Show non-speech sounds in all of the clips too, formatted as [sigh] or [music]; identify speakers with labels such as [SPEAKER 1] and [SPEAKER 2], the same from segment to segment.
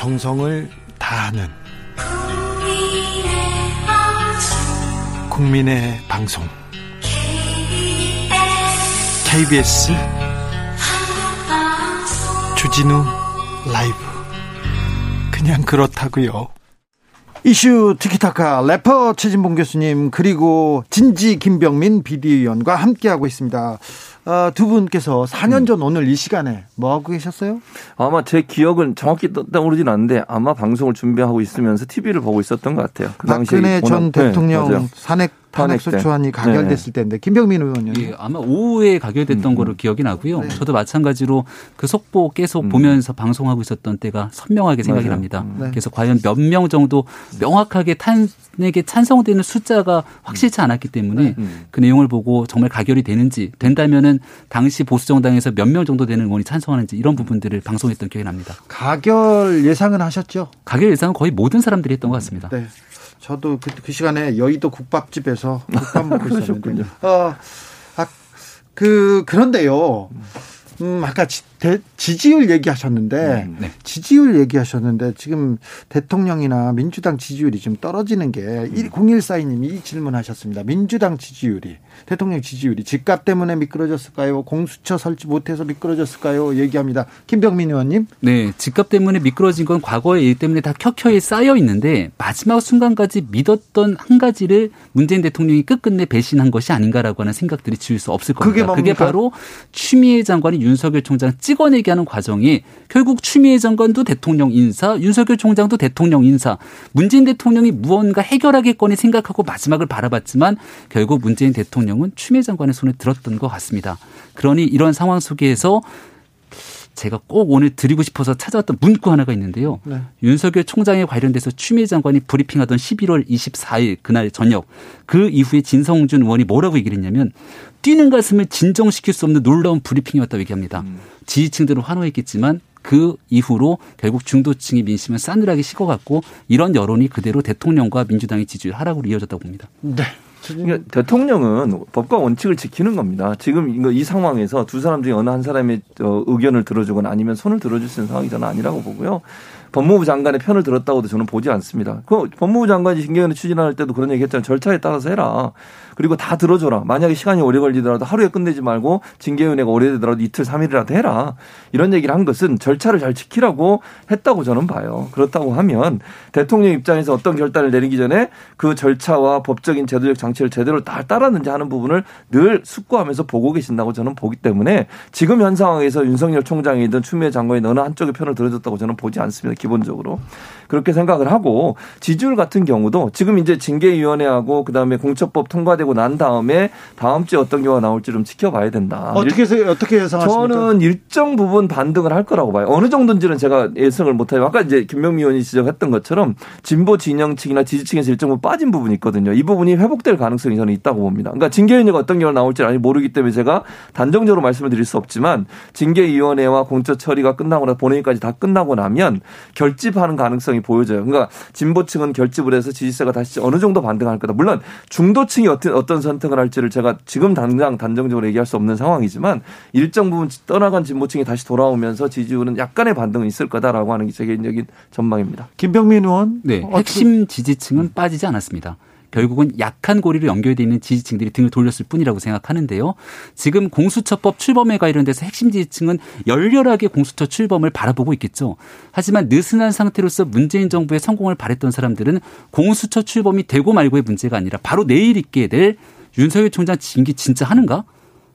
[SPEAKER 1] 정성을 다하는 국민의 방송 KBS 주진우 라이브 그냥 그렇다고요. 이슈 티키타카 래퍼 최진봉 교수님 그리고 진지 김병민 비대위원과 함께하고 있습니다. 어, 두 분께서 4년 전 오늘 이 시간에 뭐 하고 계셨어요?
[SPEAKER 2] 아마 제 기억은 정확히 떠오르진 않는데 아마 방송을 준비하고 있으면서 TV를 보고 있었던 것 같아요.
[SPEAKER 1] 그 박근혜 전 대통령 네, 산핵 탄핵소추안이 가결됐을 네. 때인데 김병민 의원요.
[SPEAKER 3] 예, 아마 오후에 가결됐던 음. 거로 기억이 나고요. 네. 저도 마찬가지로 그 속보 계속 음. 보면서 방송하고 있었던 때가 선명하게 생각이 맞아요. 납니다. 음. 네. 그래서 과연 몇 명 정도 명확하게 탄핵에 찬성되는 숫자가 확실치 않았기 때문에 네. 음. 그 내용을 보고 정말 가결이 되는지 된다면은 당시 보수 정당에서 몇 명 정도 되는 의원이 찬성하는지 이런 부분들을 방송했던 기억이 납니다.
[SPEAKER 1] 가결 예상은 하셨죠?
[SPEAKER 3] 가결 예상은 거의 모든 사람들이 했던 것 같습니다.
[SPEAKER 1] 네. 저도 그, 그 시간에 여의도 국밥집에서 국밥 먹고 [laughs] 있었는데. 어, 아, 그, 그런데요. 음, 아까 지, 대, 지지율 얘기하셨는데 음, 네. 지지율 얘기하셨는데 지금 대통령이나 민주당 지지율이 좀 떨어지는 게 음. 0142님이 이 질문하셨습니다. 민주당 지지율이 대통령 지지율이 집값 때문에 미끄러졌을까요? 공수처 설치 못해서 미끄러졌을까요? 얘기합니다. 김병민 의원님.
[SPEAKER 3] 네, 집값 때문에 미끄러진 건 과거의 일 때문에 다 켜켜이 쌓여 있는데 마지막 순간까지 믿었던 한 가지를 문재인 대통령이 끝끝내 배신한 것이 아닌가라고 하는 생각들이 지울 수 없을 겁니다. 그게, 그게 바로 추미애 장관이 윤석열 총장 찍어내게 하는 과정이 결국 추미애 장관도 대통령 인사, 윤석열 총장도 대통령 인사, 문재인 대통령이 무언가 해결하겠거니 생각하고 마지막을 바라봤지만 결국 문재인 대통령은 추미애 장관의 손에 들었던 것 같습니다. 그러니 이런 상황 속에서 제가 꼭 오늘 드리고 싶어서 찾아왔던 문구 하나가 있는데요. 네. 윤석열 총장에 관련돼서 추미애 장관이 브리핑하던 11월 24일 그날 저녁 그 이후에 진성준 의원이 뭐라고 얘기를 했냐면 뛰는 가슴을 진정시킬 수 없는 놀라운 브리핑이었다고 얘기합니다. 음. 지지층들은 환호했겠지만 그 이후로 결국 중도층의 민심은 싸늘하게 식어갔고 이런 여론이 그대로 대통령과 민주당의 지지율 하락으로 이어졌다고 봅니다.
[SPEAKER 2] 네. 그러니까 대통령은 법과 원칙을 지키는 겁니다. 지금 이 상황에서 두 사람 중에 어느 한 사람의 어, 의견을 들어주거나 아니면 손을 들어줄 수 있는 상황이 저는 아니라고 보고요. 법무부 장관의 편을 들었다고도 저는 보지 않습니다. 그 법무부 장관이 신경을 추진할 때도 그런 얘기 했잖아요. 절차에 따라서 해라. 그리고 다 들어줘라. 만약에 시간이 오래 걸리더라도 하루에 끝내지 말고 징계위원회가 오래되더라도 이틀, 삼일이라도 해라. 이런 얘기를 한 것은 절차를 잘 지키라고 했다고 저는 봐요. 그렇다고 하면 대통령 입장에서 어떤 결단을 내리기 전에 그 절차와 법적인 제도적 장치를 제대로 다 따랐는지 하는 부분을 늘 숙고하면서 보고 계신다고 저는 보기 때문에 지금 현 상황에서 윤석열 총장이든 추미애 장관이 어느 한쪽의 편을 들어줬다고 저는 보지 않습니다. 기본적으로. 그렇게 생각을 하고 지지율 같은 경우도 지금 이제 징계위원회하고 그다음에 공처법 통과되고 난 다음에 다음 주에 어떤 경우가 나올지 좀 지켜봐야 된다.
[SPEAKER 1] 어떻게 어떻게 예상하십니까?
[SPEAKER 2] 저는 일정 부분 반등을 할 거라고 봐요. 어느 정도인지는 제가 예상을 못 해요. 아까 이제 김명미 의원이 지적했던 것처럼 진보 진영 측이나 지지층에서 일정 부분 빠진 부분이 있거든요. 이 부분이 회복될 가능성이 저는 있다고 봅니다. 그러니까 징계위원회가 어떤 경우가 나올지 아니 모르기 때문에 제가 단정적으로 말씀을 드릴 수 없지만 징계위원회와 공처 처리가 끝나고 나 본회의까지 다 끝나고 나면 결집하는 가능성이 현상이 보여져요. 그러니까 진보층은 결집을 해서 지지세가 다시 어느 정도 반등할 거다. 물론 중도층이 어떤 어떤 선택을 할지를 제가 지금 당장 단정적으로 얘기할 수 없는 상황이지만 일정 부분 떠나간 진보층이 다시 돌아오면서 지지율은 약간의 반등은 있을 거다라고 하는 게 제 개인적인 전망입니다.
[SPEAKER 1] 김병민 의원.
[SPEAKER 3] 네. 핵심 지지층은 빠지지 않았습니다. 결국은 약한 고리로 연결되어 있는 지지층들이 등을 돌렸을 뿐이라고 생각하는데요. 지금 공수처법 출범에 관련돼서 핵심 지지층은 열렬하게 공수처 출범을 바라보고 있겠죠. 하지만 느슨한 상태로서 문재인 정부의 성공을 바랬던 사람들은 공수처 출범이 되고 말고의 문제가 아니라 바로 내일 있게 될 윤석열 총장 징계 진짜 하는가?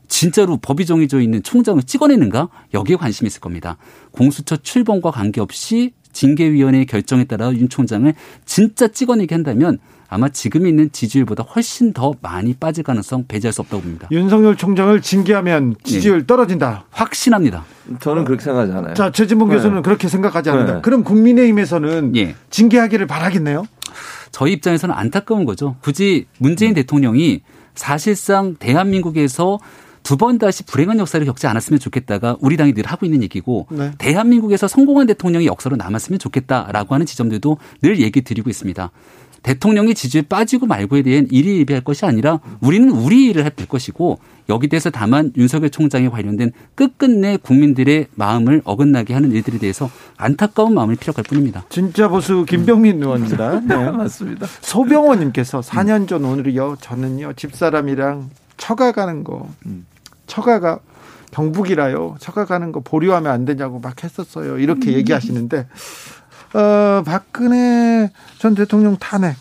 [SPEAKER 3] 진짜로 법이 정해져 있는 총장을 찍어내는가? 여기에 관심이 있을 겁니다. 공수처 출범과 관계없이 징계위원회의 결정에 따라 윤 총장을 진짜 찍어내게 한다면 아마 지금 있는 지지율보다 훨씬 더 많이 빠질 가능성 배제할 수 없다고 봅니다.
[SPEAKER 1] 윤석열 총장을 징계하면 지지율 네. 떨어진다.
[SPEAKER 3] 확신합니다.
[SPEAKER 2] 저는 그렇게 생각하지 않아요.
[SPEAKER 1] 자, 최진봉 네. 교수는 그렇게 생각하지 않는다. 네. 그럼 국민의힘에서는 네. 징계하기를 바라겠네요.
[SPEAKER 3] 저희 입장에서는 안타까운 거죠. 굳이 문재인 음. 대통령이 사실상 대한민국에서 두번 다시 불행한 역사를 겪지 않았으면 좋겠다가 우리 당이 늘 하고 있는 얘기고 네. 대한민국에서 성공한 대통령이 역사로 남았으면 좋겠다라고 하는 지점들도 늘 얘기 드리고 있습니다. 대통령이 지지에 빠지고 말고에 대한 일이 예비할 것이 아니라 우리는 우리 일을 할 것이고 여기 대해서 다만 윤석열 총장에 관련된 끝끝내 국민들의 마음을 어긋나게 하는 일들에 대해서 안타까운 마음을 피력할 뿐입니다.
[SPEAKER 1] 진짜 보수 김병민 의원입니다. [laughs]
[SPEAKER 2] 네, 맞습니다.
[SPEAKER 1] 소병호님께서 4년 전 오늘이요. 저는요 집사람이랑 처가 가는 거 처가가 경북이라요. 처가 가는 거 보류하면 안 되냐고 막 했었어요. 이렇게 [laughs] 얘기하시는데 어, 박근혜 전 대통령 탄핵,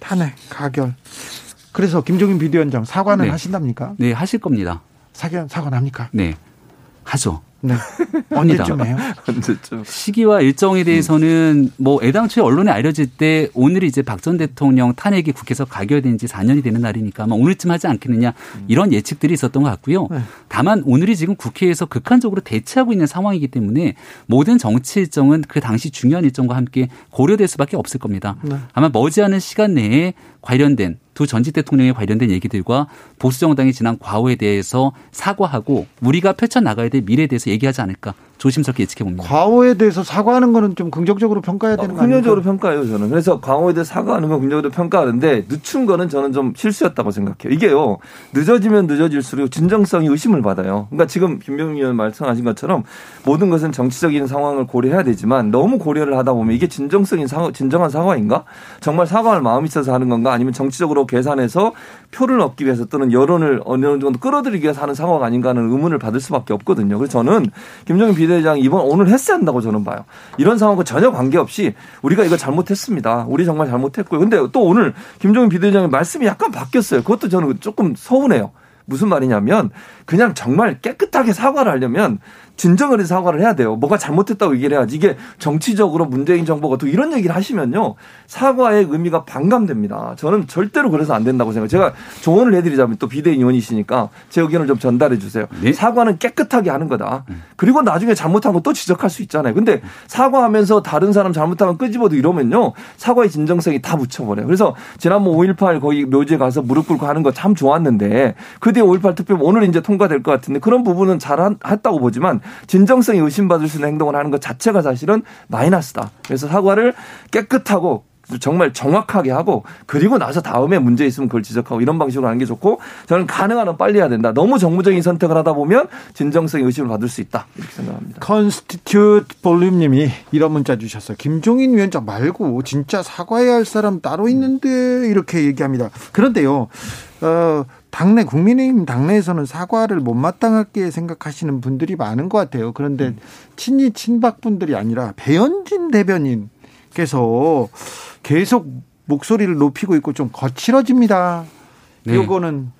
[SPEAKER 1] 탄핵, 가결. 그래서 김종인 비대위원장 사과는
[SPEAKER 3] 네.
[SPEAKER 1] 하신답니까?
[SPEAKER 3] 네, 하실 겁니다.
[SPEAKER 1] 사과, 사과는 합니까?
[SPEAKER 3] 네. 하죠.
[SPEAKER 1] 네. [laughs] 언제쯤 해요?
[SPEAKER 2] 언제쯤.
[SPEAKER 3] 시기와 일정에 대해서는 뭐 애당초에 언론에 알려질 때 오늘이 이제 박 전 대통령 탄핵이 국회에서 가결된 지 4년이 되는 날이니까 아마 오늘쯤 하지 않겠느냐 이런 예측들이 있었던 것 같고요.
[SPEAKER 1] 네.
[SPEAKER 3] 다만 오늘이 지금 국회에서 극한적으로 대치하고 있는 상황이기 때문에 모든 정치 일정은 그 당시 중요한 일정과 함께 고려될 수밖에 없을 겁니다.
[SPEAKER 1] 네.
[SPEAKER 3] 아마 머지않은 시간 내에 관련된 두 전직 대통령에 관련된 얘기들과 보수 정당이 지난 과오에 대해서 사과하고 우리가 펼쳐 나가야 될 미래에 대해서 얘기하지 않을까 조심스럽게 예측해 봅니다.
[SPEAKER 1] 과오에 대해서 사과하는 거는 좀 긍정적으로 평가해야 되는 거 아닙니까?
[SPEAKER 2] 긍정적으로 평가해요, 저는. 그래서 광호에 대해 사과하는 건 긍정적으로 평가하는데 늦춘 거는 저는 좀 실수였다고 생각해요. 이게요, 늦어지면 늦어질수록 진정성이 의심을 받아요. 그러니까 지금 김병민 의원 말씀하신 것처럼 모든 것은 정치적인 상황을 고려해야 되지만 너무 고려를 하다 보면 이게 진정성인 사과, 진정한 사과인가? 정말 사과할 마음이 있어서 하는 건가? 아니면 정치적으로 계산해서 표를 얻기 위해서 또는 여론을 어느 정도 끌어들이기 위해서 하는 상황 아닌가 하는 의문을 받을 수밖에 없거든요. 그래서 저는 김정인 비 대위장 이번 오늘 했어야 한다고 저는 봐요. 이런 상황과 전혀 관계없이 우리가 이거 잘못했습니다. 우리 정말 잘못했고요. 근데 또 오늘 김정인 비대위장의 말씀이 약간 바뀌었어요. 그것도 저는 조금 서운해요. 무슨 말이냐면 그냥 정말 깨끗하게 사과를 하려면 진정을 해서 사과를 해야 돼요. 뭐가 잘못했다고 얘기를 해야지. 이게 정치적으로 문재인 정부가 또 이런 얘기를 하시면요. 사과의 의미가 반감됩니다. 저는 절대로 그래서 안 된다고 생각해요. 제가 조언을 해드리자면 또 비대위원이시니까 제 의견을 좀 전달해 주세요.
[SPEAKER 3] 네.
[SPEAKER 2] 사과는 깨끗하게 하는 거다. 그리고 나중에 잘못한 거 또 지적할 수 있잖아요. 근데 사과하면서 다른 사람 잘못하면 끄집어도 이러면요. 사과의 진정성이 다 묻혀버려요. 그래서 지난번 5.18 거기 묘지에 가서 무릎 꿇고 하는 거 참 좋았는데 그 뒤에 5.18 투표 오늘 이제 통과될 것 같은데 그런 부분은 잘 한- 했다고 보지만 진정성이 의심받을 수 있는 행동을 하는 것 자체가 사실은 마이너스다. 그래서 사과를 깨끗하고 정말 정확하게 하고 그리고 나서 다음에 문제 있으면 그걸 지적하고 이런 방식으로 하는 게 좋고 저는 가능한 한 빨리 해야 된다. 너무 정무적인 선택을 하다 보면 진정성이 의심을 받을 수 있다. 이렇게 생각합니다.
[SPEAKER 1] 컨스티튜트 볼륨 님이 이런 문자 주셨어요. 김종인 위원장 말고 진짜 사과해야 할 사람 따로 있는데 이렇게 얘기합니다. 그런데요, 어, 당내 국민의힘 당내에서는 사과를 못마땅하게 생각하시는 분들이 많은 것 같아요. 그런데 친이 친박 분들이 아니라 배현진 대변인께서 계속 목소리를 높이고 있고 좀 거칠어집니다.
[SPEAKER 3] 네.
[SPEAKER 1] 이거는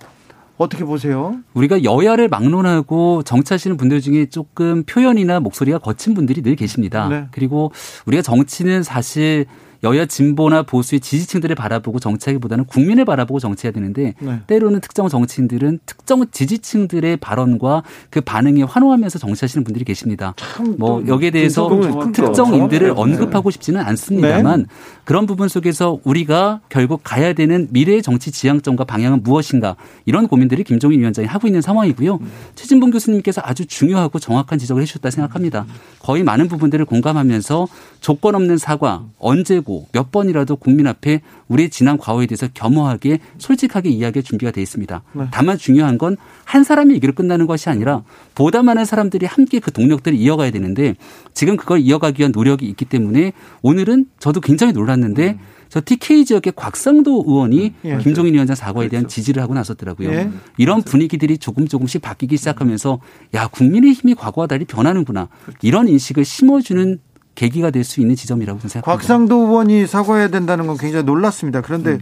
[SPEAKER 1] 어떻게 보세요?
[SPEAKER 3] 우리가 여야를 막론하고 정치하시는 분들 중에 조금 표현이나 목소리가 거친 분들이 늘 계십니다.
[SPEAKER 1] 네.
[SPEAKER 3] 그리고 우리가 정치는 사실 여야 진보나 보수의 지지층들을 바라보고 정치하기보다는 국민을 바라보고 정치해야 되는데
[SPEAKER 1] 네.
[SPEAKER 3] 때로는 특정 정치인들은 특정 지지층들의 발언과 그 반응에 환호하면서 정치하시는 분들이 계십니다.
[SPEAKER 1] 뭐또
[SPEAKER 3] 여기에 대해서. 특정인들을. 언급하고 싶지는 않습니다만 그런 부분 속에서 우리가 결국 가야 되는 미래의 정치 지향점과 방향은 무엇인가 이런 고민들을 김종인 위원장이 하고 있는 상황이고요. 최진봉 교수님께서 아주 중요하고 정확한 지적을 해주셨다 생각합니다. 거의 많은 부분들을 공감하면서 조건 없는 사과 언제 고 몇 번이라도 국민 앞에 우리의 지난 과거에 대해서 겸허하게 솔직하게 이야기할 준비가 되어 있습니다. 다만 중요한 건 한 사람이 얘기로 끝나는 것이 아니라 보다 많은 사람들이 함께 그 동력들을 이어가야 되는데 지금 그걸 이어가기 위한 노력이 있기 때문에 오늘은 저도 굉장히 놀랐는데 저 TK 지역의 곽상도 의원이
[SPEAKER 1] 예.
[SPEAKER 3] 김종인 위원장 사과에 대한 지지를 하고 나섰더라고요.
[SPEAKER 1] 예.
[SPEAKER 3] 이런 분위기들이 조금 조금씩 바뀌기 시작하면서 야 국민의 힘이 과거와 달리 변하는구나 이런 인식을 심어주는 계기가 될 수 있는 지점이라고 저는 생각합니다.
[SPEAKER 1] 곽상도 의원이 사과해야 된다는 건 굉장히 놀랐습니다. 그런데
[SPEAKER 3] 음.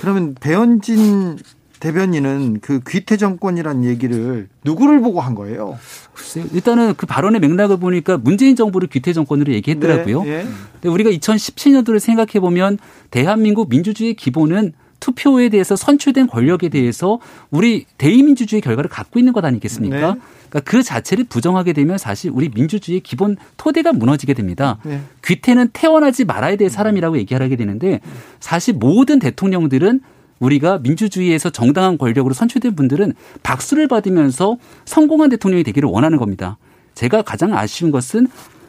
[SPEAKER 1] 그러면 배현진 대변인은 그 귀태 정권이란 얘기를 누구를 보고 한 거예요?
[SPEAKER 3] 글쎄요. 일단은 그 발언의 맥락을 보니까 문재인 정부를 귀태 정권으로 얘기했더라고요.
[SPEAKER 1] 네, 예.
[SPEAKER 3] 근데 우리가 2017년도를 생각해 보면 대한민국 민주주의의 기본은 투표에 대해서 선출된 권력에 대해서 우리 대의민주주의 결과를 갖고 있는 것 아니겠습니까?
[SPEAKER 1] 네.
[SPEAKER 3] 그러니까 그 자체를 부정하게 되면 사실 우리 민주주의의 기본 토대가 무너지게 됩니다.
[SPEAKER 1] 네.
[SPEAKER 3] 귀태는 태어나지 말아야 될 사람이라고 얘기하게 되는데 사실 모든 대통령들은 우리가 민주주의에서 정당한 권력으로 선출된 분들은 박수를 받으면서 성공한 대통령이 되기를 원하는 겁니다. 제가 가장 아쉬운 것은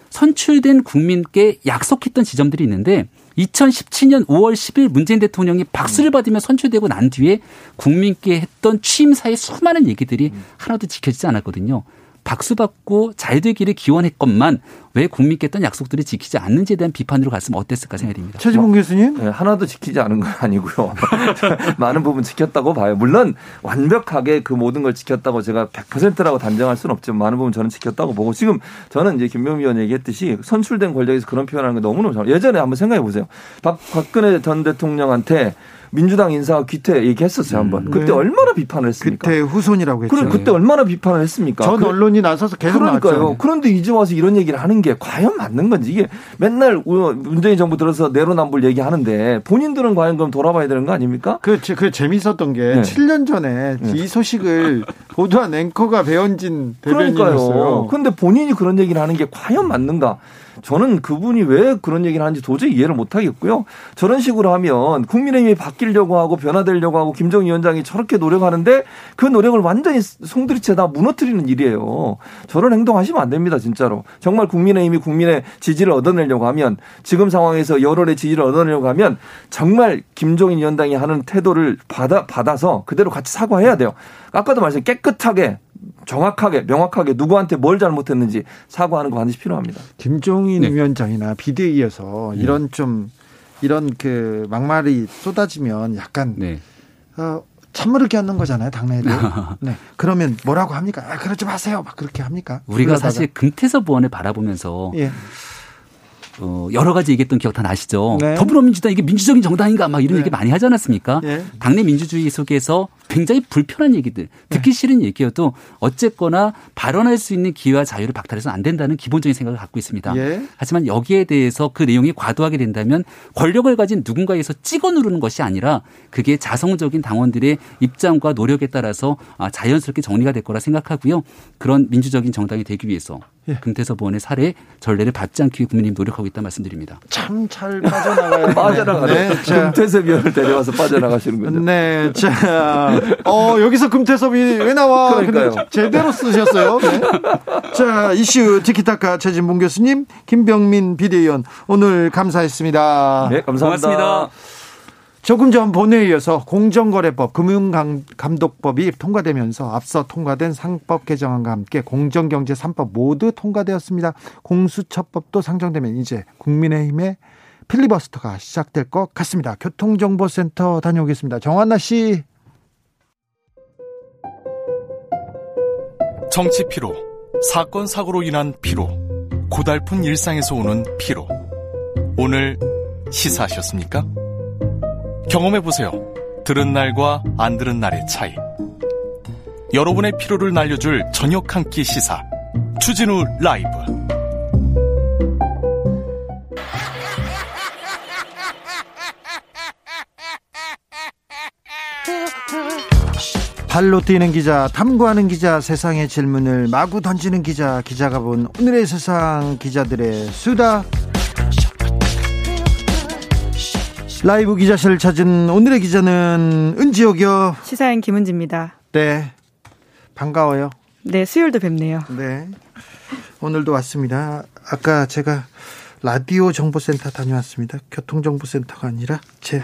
[SPEAKER 3] 선출된 국민께 약속했던 지점들이 있는데 2017년 5월 10일 문재인 대통령이 박수를 받으며 선출되고 난 뒤에 국민께 했던 취임사의 수많은 얘기들이 하나도 지켜지지 않았거든요. 박수 받고 잘 되기를 기원했건만 왜 국민께 했던 약속들이 지키지 않는지에 대한 비판으로 갔으면 어땠을까 생각이 듭니다.
[SPEAKER 1] 최지봉 교수님?
[SPEAKER 2] 네, 하나도 지키지 않은 건 아니고요. [laughs] 많은 부분 지켰다고 봐요. 물론 완벽하게 그 모든 걸 지켰다고 제가 100%라고 단정할 수는 없지만 많은 부분 저는 지켰다고 보고 지금 저는 이제 김병미 의원 얘기했듯이 선출된 권력에서 그런 표현하는 게 너무너무 잘 예전에 한번 생각해 보세요. 박, 박근혜 전 대통령한테 민주당 인사 귀퇴 얘기했었어요 한번. 음. 그때 네. 얼마나 비판을 했습니까?
[SPEAKER 1] 그때 후손이라고 했죠.
[SPEAKER 2] 그래 그때 얼마나 비판을 했습니까?
[SPEAKER 1] 전 그, 언론이 나서서 계속
[SPEAKER 2] 그러니까요.
[SPEAKER 1] 나왔죠.
[SPEAKER 2] 그런데 이제 와서 이런 얘기를 하는 게 과연 맞는 건지 이게 맨날 문재인 정부 들어서 내로남불 얘기하는데 본인들은 과연 그럼 돌아봐야 되는 거 아닙니까?
[SPEAKER 1] 그, 그 재밌었던 게 네. 7년 전에 네. 이 소식을 보도한 앵커가 배현진 대변인이었어요. 그러니까요.
[SPEAKER 2] 그런데 본인이 그런 얘기를 하는 게 과연 맞는가? 저는 그분이 왜 그런 얘기를 하는지 도저히 이해를 못 하겠고요. 저런 식으로 하면 국민의힘이 바뀌려고 하고 변화되려고 하고 김정희 위원장이 저렇게 노력하는데 그 노력을 완전히 송두리째 다 무너뜨리는 일이에요. 저런 행동하시면 안 됩니다, 진짜로. 정말 국민의힘이 국민의 지지를 얻어내려고 하면 지금 상황에서 여론의 지지를 얻어내려고 하면 정말 김종인 위원장이 하는 태도를 받아 받아서 그대로 같이 사과해야 돼요. 아까도 말씀 깨끗하게 정확하게 명확하게 누구한테 뭘 잘못했는지 사과하는 거 반드시 필요합니다.
[SPEAKER 1] 김종인 네. 위원장이나 비대위에서 네. 이런 좀 이런 그 막말이 쏟아지면 약간 네. 어, 찬물을 끼얹는 거잖아요, 당내에도. [laughs] 네. 그러면 뭐라고 합니까? 아, 그러지 마세요. 막 그렇게 합니까?
[SPEAKER 3] 우리가. 사실 금태섭 의원을 바라보면서 예. 어, 여러 가지 얘기했던 기억 다 나시죠? 네. 더불어민주당 이게 민주적인 정당인가 막 이런 네. 얘기 많이 하지 않았습니까? 네. 당내 민주주의 속에서 굉장히 불편한 얘기들, 듣기 네. 싫은 얘기여도 어쨌거나 발언할 수 있는 기회와 자유를 박탈해서는 안 된다는 기본적인 생각을 갖고 있습니다. 예. 하지만 여기에 대해서 그 내용이 과도하게 된다면 권력을 가진 누군가에서 찍어 누르는 것이 아니라 그게 자성적인 당원들의 입장과 노력에 따라서 아, 자연스럽게 정리가 될 거라 생각하고요. 그런 민주적인 정당이 되기 위해서 예. 금태섭 의원의 사례 전례를 받지 않기 위해 국민님 노력하고 있다 말씀드립니다.
[SPEAKER 1] 참 잘 빠져나가요. [laughs]
[SPEAKER 2] 빠져나가요. 네. 금태섭 의원을 데려와서 빠져나가시는군요.
[SPEAKER 1] 네. 자, 어, 여기서 금태섭이 왜 나와? 그러니까요. 제대로 쓰셨어요. 네. 자, 이슈 티키타카 최진봉 교수님, 김병민 비대위원 오늘 감사했습니다.
[SPEAKER 2] 네, 감사합니다. 고맙습니다.
[SPEAKER 1] 조금 전 본회의에서 공정거래법, 금융감독법이 통과되면서 앞서 통과된 상법 개정안과 함께 공정경제 3법 모두 통과되었습니다. 공수처법도 상정되면 이제 국민의힘의 필리버스터가 시작될 것 같습니다. 교통정보센터 다녀오겠습니다. 정한나 씨.
[SPEAKER 4] 정치 피로, 사건 사고로 인한 피로, 고달픈 일상에서 오는 피로. 오늘 시사하셨습니까? 경험해보세요. 들은 날과 안 들은 날의 차이. 여러분의 피로를 날려줄 저녁 한 끼 시사. 추진우 라이브.
[SPEAKER 1] 발로 뛰는 기자, 탐구하는 기자, 세상의 질문을 마구 던지는 기자, 기자가 본 오늘의 세상 기자들의 수다. 라이브 기자실을 찾은 오늘의 기자는 은지옥이요.
[SPEAKER 5] 시사인 김은지입니다.
[SPEAKER 1] 네. 반가워요.
[SPEAKER 5] 네, 수요일도 뵙네요.
[SPEAKER 1] 네. 오늘도 왔습니다. 아까 제가 라디오 정보센터 다녀왔습니다. 교통정보센터가 아니라 제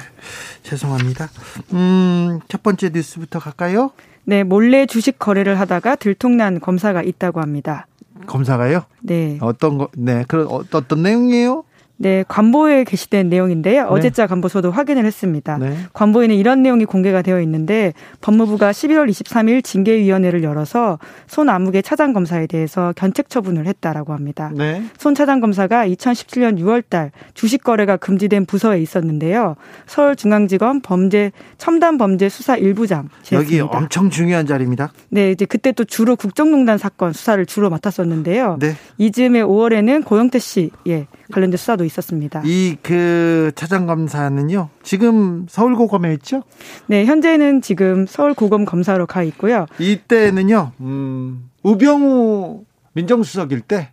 [SPEAKER 1] 죄송합니다. 음, 첫 번째 뉴스부터 갈까요?
[SPEAKER 5] 네, 몰래 주식 거래를 하다가 들통난 검사가 있다고 합니다.
[SPEAKER 1] 검사가요?
[SPEAKER 5] 네.
[SPEAKER 1] 어떤 거? 네, 그런 어떤 내용이에요?
[SPEAKER 5] 네, 관보에 게시된 내용인데요. 네. 어제자 관보서도 확인을 했습니다. 네. 관보에는 이런 내용이 공개가 되어 있는데 법무부가 11월 23일 징계위원회를 열어서 손 아무개 차장 검사에 대해서 견책 처분을 했다라고 합니다. 네. 손 차장 검사가 2017년 6월달 주식 거래가 금지된 부서에 있었는데요. 서울중앙지검 범죄 첨단 범죄 수사 1부장
[SPEAKER 1] 여기 엄청 중요한 자리입니다.
[SPEAKER 5] 네, 이제 그때 또 주로 국정농단 사건 수사를 주로 맡았었는데요. 네. 이즈음에 5월에는 고영태 씨 예, 관련된 수사도 있었습니다.
[SPEAKER 1] 이 그 차장 검사는요. 지금 서울 고검에 있죠?
[SPEAKER 5] 네, 현재는 지금 서울 고검 검사로 가 있고요.
[SPEAKER 1] 이때는요. 음, 우병우 민정수석일 때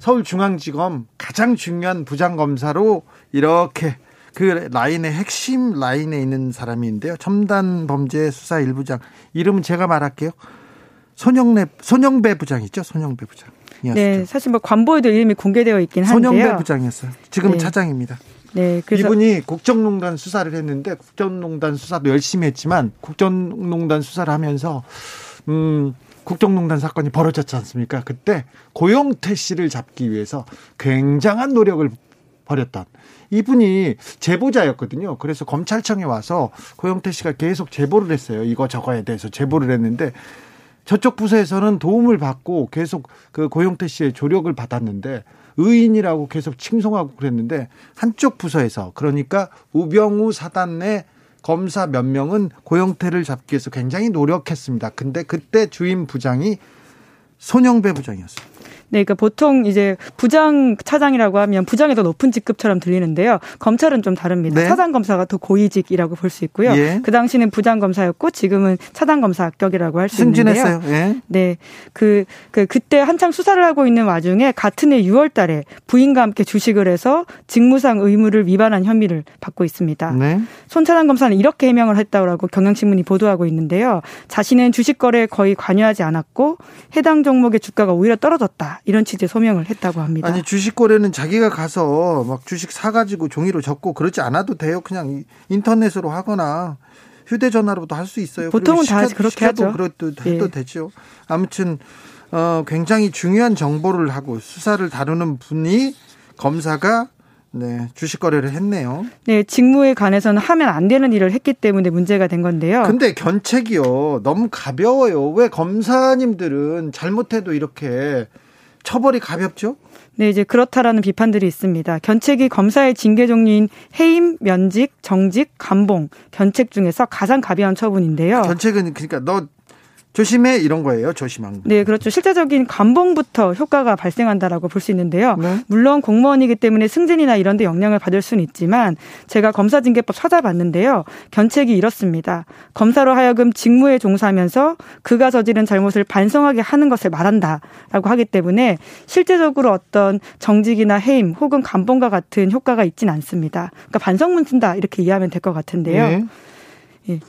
[SPEAKER 1] 서울중앙지검 가장 중요한 부장검사로 이렇게 그 라인의 핵심 라인에 있는 사람인데요. 첨단 범죄 수사 일부장 이름은 제가 말할게요. 손영래 손영배 부장 있죠? 손영배 부장.
[SPEAKER 5] 네, 사실 뭐 관보에도 이름이 공개되어 있긴 한데요.
[SPEAKER 1] 손영배 부장이었어요. 지금 네. 차장입니다. 네, 그래서 이분이 국정농단 수사를 했는데 국정농단 수사도 열심히 했지만 국정농단 수사를 하면서 음 국정농단 사건이 벌어졌지 않습니까? 그때 고영태 씨를 잡기 위해서 굉장한 노력을 벌였던 이분이 제보자였거든요. 그래서 검찰청에 와서 고영태 씨가 계속 제보를 했어요. 이거 저거에 대해서 제보를 했는데 저쪽 부서에서는 도움을 받고 계속 그 고영태 씨의 조력을 받았는데 의인이라고 계속 칭송하고 그랬는데 한쪽 부서에서 그러니까 우병우 사단 내 검사 몇 명은 고영태를 잡기 위해서 굉장히 노력했습니다. 근데 그때 주임 부장이 손영배 부장이었어요.
[SPEAKER 5] 네, 그러니까 보통 이제 부장 차장이라고 하면 부장이 더 높은 직급처럼 들리는데요. 검찰은 좀 다릅니다. 네. 차장 검사가 더 고위직이라고 볼 수 있고요. 예. 그 당시는 부장 검사였고 지금은 차장 검사 합격이라고 할 수 있는데요. 예. 네, 그, 그 그때 한창 수사를 하고 있는 와중에 같은 해 6월달에 부인과 함께 주식을 해서 직무상 의무를 위반한 혐의를 받고 있습니다. 네. 손 차장 검사는 이렇게 해명을 했다고 경향신문이 보도하고 있는데요. 자신은 주식 거래에 거의 관여하지 않았고 해당 종목의 주가가 오히려 떨어졌다. 이런 취지의 소명을 했다고 합니다.
[SPEAKER 1] 아니 주식 거래는 자기가 가서 막 주식 사가지고 종이로 적고 그러지 않아도 돼요. 그냥 인터넷으로 하거나 휴대전화로도 할 수 있어요.
[SPEAKER 5] 보통은 다 그렇게 하죠.
[SPEAKER 1] 그것도 해도 예. 되죠. 아무튼 어, 굉장히 중요한 정보를 하고 수사를 다루는 분이 검사가 네, 주식 거래를 했네요.
[SPEAKER 5] 네, 직무에 관해서는 하면 안 되는 일을 했기 때문에 문제가 된 건데요.
[SPEAKER 1] 근데 견책이요. 너무 가벼워요. 왜 검사님들은 잘못해도 이렇게 처벌이 가볍죠?
[SPEAKER 5] 네, 이제 그렇다라는 비판들이 있습니다. 견책이 검사의 징계 종류인 해임, 면직, 정직, 감봉, 견책 중에서 가장 가벼운 처분인데요.
[SPEAKER 1] 견책은 그러니까 너 조심해 이런 거예요. 조심한 거.
[SPEAKER 5] 네, 그렇죠. 실제적인 감봉부터 효과가 발생한다라고 볼 수 있는데요. 네. 물론 공무원이기 때문에 승진이나 이런 데 영향을 받을 수는 있지만 제가 검사 징계법 찾아봤는데요. 견책이 이렇습니다. 검사로 하여금 직무에 종사하면서 그가 저지른 잘못을 반성하게 하는 것을 말한다라고 하기 때문에 실제적으로 어떤 정직이나 해임 혹은 감봉과 같은 효과가 있지는 않습니다. 그러니까 반성문 쓴다 이렇게 이해하면 될 것 같은데요. 네.
[SPEAKER 1] 예.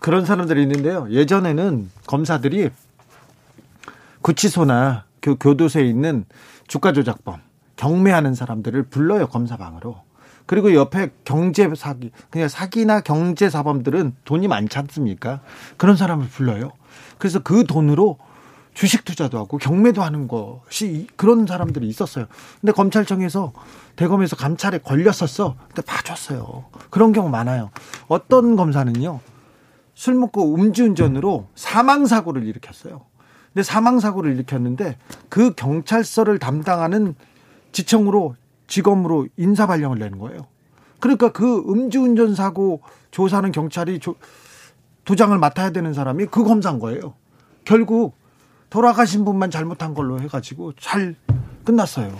[SPEAKER 1] 그런 사람들이 있는데요. 예전에는 검사들이 구치소나 교, 교도소에 있는 주가 조작범, 경매하는 사람들을 불러요 검사방으로. 그리고 옆에 경제 사기, 그냥 사기나 경제 사범들은 돈이 많지 않습니까? 그런 사람을 불러요. 그래서 그 돈으로 주식 투자도 하고 경매도 하는 것이 그런 사람들이 있었어요. 근데 검찰청에서 대검에서 감찰에 걸렸었어. 근데 봐줬어요. 그런 경우 많아요. 어떤 검사는요. 술 먹고 음주운전으로 사망 사고를 일으켰어요. 근데 사망 사고를 일으켰는데 그 경찰서를 담당하는 지청으로 직업으로 인사 발령을 내는 거예요. 그러니까 그 음주운전 사고 조사하는 경찰이 조, 도장을 맡아야 되는 사람이 그 검사인 거예요. 결국 돌아가신 분만 잘못한 걸로 해가지고 잘 끝났어요.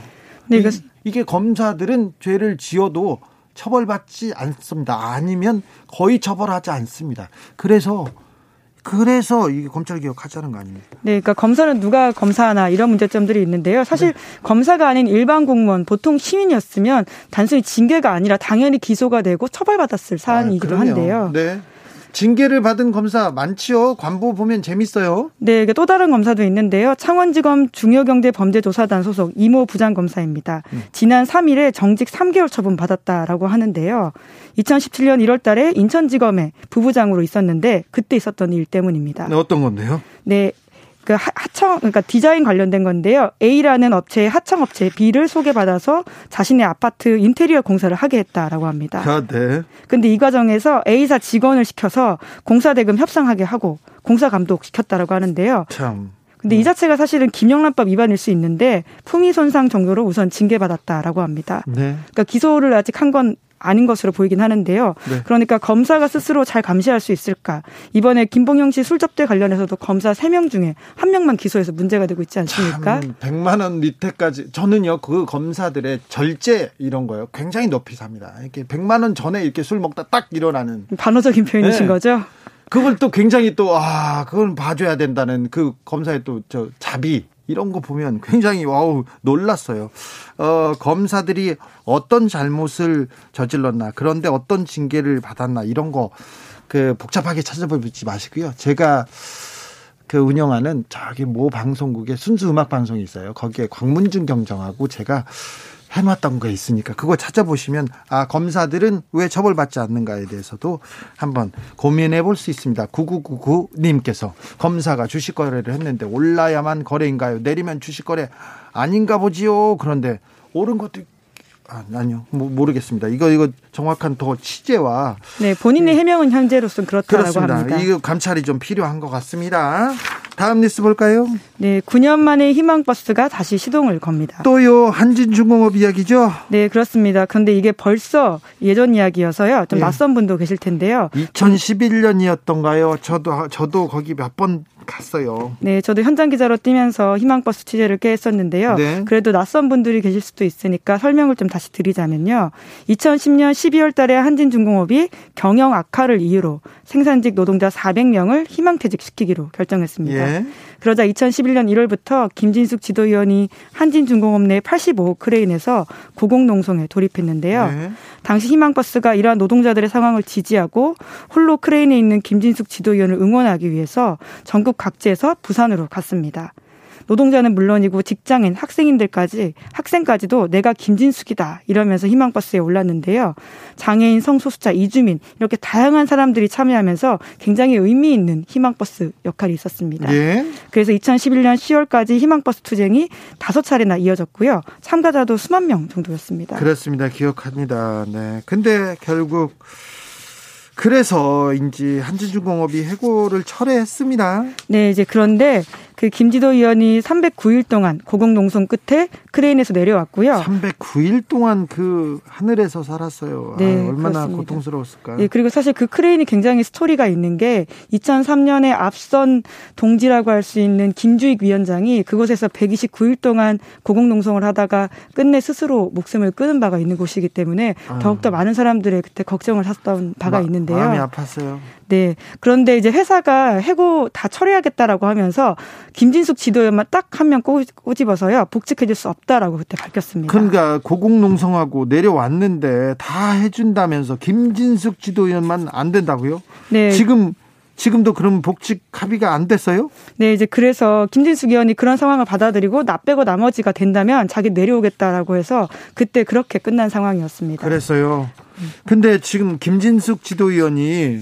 [SPEAKER 1] 네, 이, 이게 검사들은 죄를 지어도 처벌받지 않습니다. 아니면 거의 처벌하지 않습니다. 그래서 그래서 이게 검찰 개혁하자는 거 아닙니까?
[SPEAKER 5] 네, 그러니까 검사는 누가 검사하나 이런 문제점들이 있는데요. 사실 네. 검사가 아닌 일반 공무원, 보통 시민이었으면 단순히 징계가 아니라 당연히 기소가 되고 처벌받았을 사안이기도 아, 한데요.
[SPEAKER 1] 네. 징계를 받은 검사 많지요. 관보 보면 재밌어요.
[SPEAKER 5] 네, 또 다른 검사도 있는데요. 창원지검 중요경제범죄조사단 소속 이모 부장검사입니다. 음. 지난 3일에 정직 3개월 처분 받았다라고 하는데요. 2017년 1월 달에 인천지검에 부부장으로 있었는데 그때 있었던 일 때문입니다.
[SPEAKER 1] 네, 어떤 건데요?
[SPEAKER 5] 네, 그 하청 그러니까 디자인 관련된 건데요. A라는 업체의 하청 업체 B를 소개받아서 자신의 아파트 인테리어 공사를 하게 했다라고 합니다.
[SPEAKER 1] 아, 네.
[SPEAKER 5] 근데 이 과정에서 A사 직원을 시켜서 공사 대금 협상하게 하고 공사 감독 시켰다라고 하는데요.
[SPEAKER 1] 참.
[SPEAKER 5] 근데 이 자체가 사실은 김영란법 위반일 수 있는데 품위 손상 정도로 우선 징계받았다라고 합니다. 네. 그러니까 기소를 아직 한 건 아닌 것으로 보이긴 하는데요. 네. 그러니까 검사가 스스로 잘 감시할 수 있을까? 이번에 김봉현 씨 술접대 관련해서도 검사 3명 중에 한 명만 기소해서 문제가 되고 있지 않습니까?
[SPEAKER 1] 100만 원 밑에까지 저는요. 그 검사들의 절제 이런 거요. 굉장히 높이 삽니다. 이렇게 100만 원 전에 이렇게 술 먹다 딱 일어나는
[SPEAKER 5] 반어적인 표현이신 네. 거죠?
[SPEAKER 1] 그걸 또 굉장히 또, 아, 그건 봐줘야 된다는 그 검사의 또 저 자비, 이런 거 보면 굉장히 와우 놀랐어요. 어, 검사들이 어떤 잘못을 저질렀나 그런데 어떤 징계를 받았나 이런 거 그 복잡하게 찾아보지 마시고요. 제가 그 운영하는 저기 모 방송국에 순수 음악 방송이 있어요. 거기에 광문준 경정하고 제가 해놨던 게 있으니까 그거 찾아보시면 아 검사들은 왜 처벌받지 않는가에 대해서도 한번 고민해 볼 수 있습니다. 9999님께서 검사가 주식 거래를 했는데 올라야만 거래인가요? 내리면 주식 거래 아닌가 보지요. 그런데 오른 것도 아, 아니요. 뭐, 모르겠습니다. 이거, 이거 정확한 더 취재와.
[SPEAKER 5] 네, 본인의 네. 해명은 현재로서는 그렇다고
[SPEAKER 1] 그렇습니다.
[SPEAKER 5] 합니다.
[SPEAKER 1] 이거 감찰이 좀 필요한 것 같습니다. 다음 뉴스 볼까요?
[SPEAKER 5] 네, 9년 만에 희망버스가 다시 시동을 겁니다.
[SPEAKER 1] 또요, 한진중공업 이야기죠?
[SPEAKER 5] 네, 그렇습니다. 그런데 이게 벌써 예전 이야기여서요. 좀 네. 낯선 분도 계실 텐데요.
[SPEAKER 1] 2011년이었던가요? 저도, 저도 거기 몇 번 갔어요.
[SPEAKER 5] 네, 저도 현장 기자로 뛰면서 희망버스 취재를 꽤 했었는데요. 네. 그래도 낯선 분들이 계실 수도 있으니까 설명을 좀 다시 드리자면요. 2010년 12월 달에 한진중공업이 경영 악화를 이유로 생산직 노동자 400명을 희망퇴직시키기로 결정했습니다. 예. 그러자 2011년 1월부터 김진숙 지도위원이 한진중공업 내 85호 크레인에서 고공농성에 돌입했는데요. 네. 당시 희망버스가 이러한 노동자들의 상황을 지지하고 홀로 크레인에 있는 김진숙 지도위원을 응원하기 위해서 전국 각지에서 부산으로 갔습니다. 노동자는 물론이고 직장인, 학생인들까지 학생까지도 내가 김진숙이다 이러면서 희망버스에 올랐는데요. 장애인, 성소수자, 이주민 이렇게 다양한 사람들이 참여하면서 굉장히 의미 있는 희망버스 역할이 있었습니다. 예. 그래서 2011년 10월까지 희망버스 투쟁이 다섯 차례나 이어졌고요. 참가자도 수만 명 정도였습니다.
[SPEAKER 1] 그렇습니다. 기억합니다. 네. 근데 결국 그래서인지 한진중공업이 해고를 철회했습니다.
[SPEAKER 5] 네, 이제 그런데 그 김지도 의원이 309일 동안 고공농성 끝에 크레인에서 내려왔고요.
[SPEAKER 1] 309일 동안 그 하늘에서 살았어요. 네, 아, 얼마나 그렇습니다. 고통스러웠을까요?
[SPEAKER 5] 네, 그리고 사실 그 크레인이 굉장히 스토리가 있는 게 2003년에 앞선 동지라고 할 수 있는 김주익 위원장이 그곳에서 129일 동안 고공농성을 하다가 끝내 스스로 목숨을 끊은 바가 있는 곳이기 때문에 아. 더욱더 많은 사람들의 그때 걱정을 샀던 바가 마, 있는데요.
[SPEAKER 1] 마음이 아팠어요.
[SPEAKER 5] 네. 그런데 이제 회사가 해고 다 처리하겠다라고 하면서 김진숙 지도위원만 딱 한 명 꼬집어서요. 복직해줄 수 없다라고 그때 밝혔습니다.
[SPEAKER 1] 그러니까 고공농성하고 내려왔는데 다 해준다면서 김진숙 지도위원만 안 된다고요? 네. 지금 지금도 그럼 복직 합의가 안 됐어요?
[SPEAKER 5] 네, 이제 그래서 김진숙 의원이 그런 상황을 받아들이고 나 빼고 나머지가 된다면 자기 내려오겠다라고 해서 그때 그렇게 끝난 상황이었습니다.
[SPEAKER 1] 그랬어요. 근데 지금 김진숙 지도위원이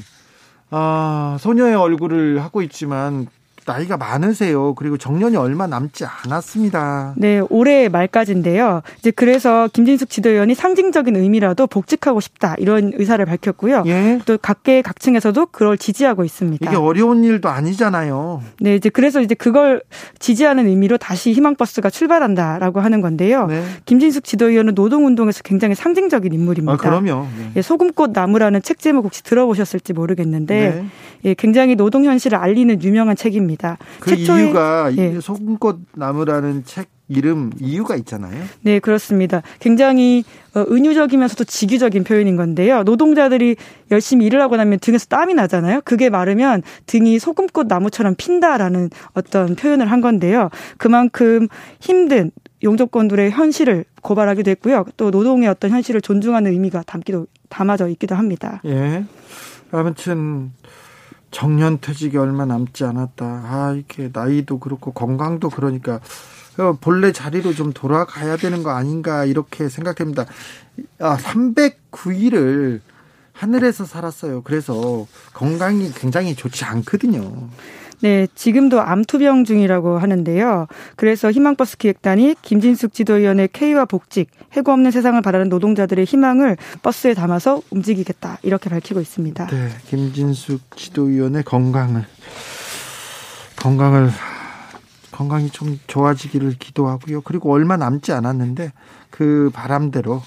[SPEAKER 1] 아, 소녀의 얼굴을 하고 있지만 나이가 많으세요. 그리고 정년이 얼마 남지 않았습니다.
[SPEAKER 5] 네, 올해 말까지인데요. 이제 그래서 김진숙 지도위원이 상징적인 의미라도 복직하고 싶다 이런 의사를 밝혔고요. 예? 또 각계 각층에서도 그걸 지지하고 있습니다.
[SPEAKER 1] 이게 어려운 일도 아니잖아요.
[SPEAKER 5] 네, 이제 그래서 이제 그걸 지지하는 의미로 다시 희망버스가 출발한다라고 하는 건데요. 네. 김진숙 지도위원은 노동운동에서 굉장히 상징적인 인물입니다. 아,
[SPEAKER 1] 그럼요.
[SPEAKER 5] 네. 예, 소금꽃 나무라는 책 제목 혹시 들어보셨을지 모르겠는데 네. 예, 굉장히 노동 현실을 알리는 유명한 책입니다.
[SPEAKER 1] 그 최초의, 이유가 네. 소금꽃 나무라는 책 이름 이유가 있잖아요.
[SPEAKER 5] 네, 그렇습니다. 굉장히 어, 은유적이면서도 직유적인 표현인 건데요. 노동자들이 열심히 일을 하고 나면 등에서 땀이 나잖아요. 그게 마르면 등이 소금꽃 나무처럼 핀다라는 어떤 표현을 한 건데요. 그만큼 힘든 용접권들의 현실을 고발하기도 했고요. 또 노동의 어떤 현실을 존중하는 의미가 담기도 담아져 있기도 합니다.
[SPEAKER 1] 예. 아무튼 정년 퇴직이 얼마 남지 않았다. 아, 이렇게 나이도 그렇고 건강도 그러니까 어, 본래 자리로 좀 돌아가야 되는 거 아닌가 이렇게 생각됩니다. 아, 309일을 하늘에서 살았어요. 그래서 건강이 굉장히 좋지 않거든요.
[SPEAKER 5] 네, 지금도 암투병 중이라고 하는데요. 그래서 희망버스 기획단이 김진숙 지도위원의 K와 복직, 해고 없는 세상을 바라는 노동자들의 희망을 버스에 담아서 움직이겠다. 이렇게 밝히고 있습니다.
[SPEAKER 1] 네, 김진숙 지도위원의 건강을 건강을 건강이 좀 좋아지기를 기도하고요. 그리고 얼마 남지 않았는데 그 바람대로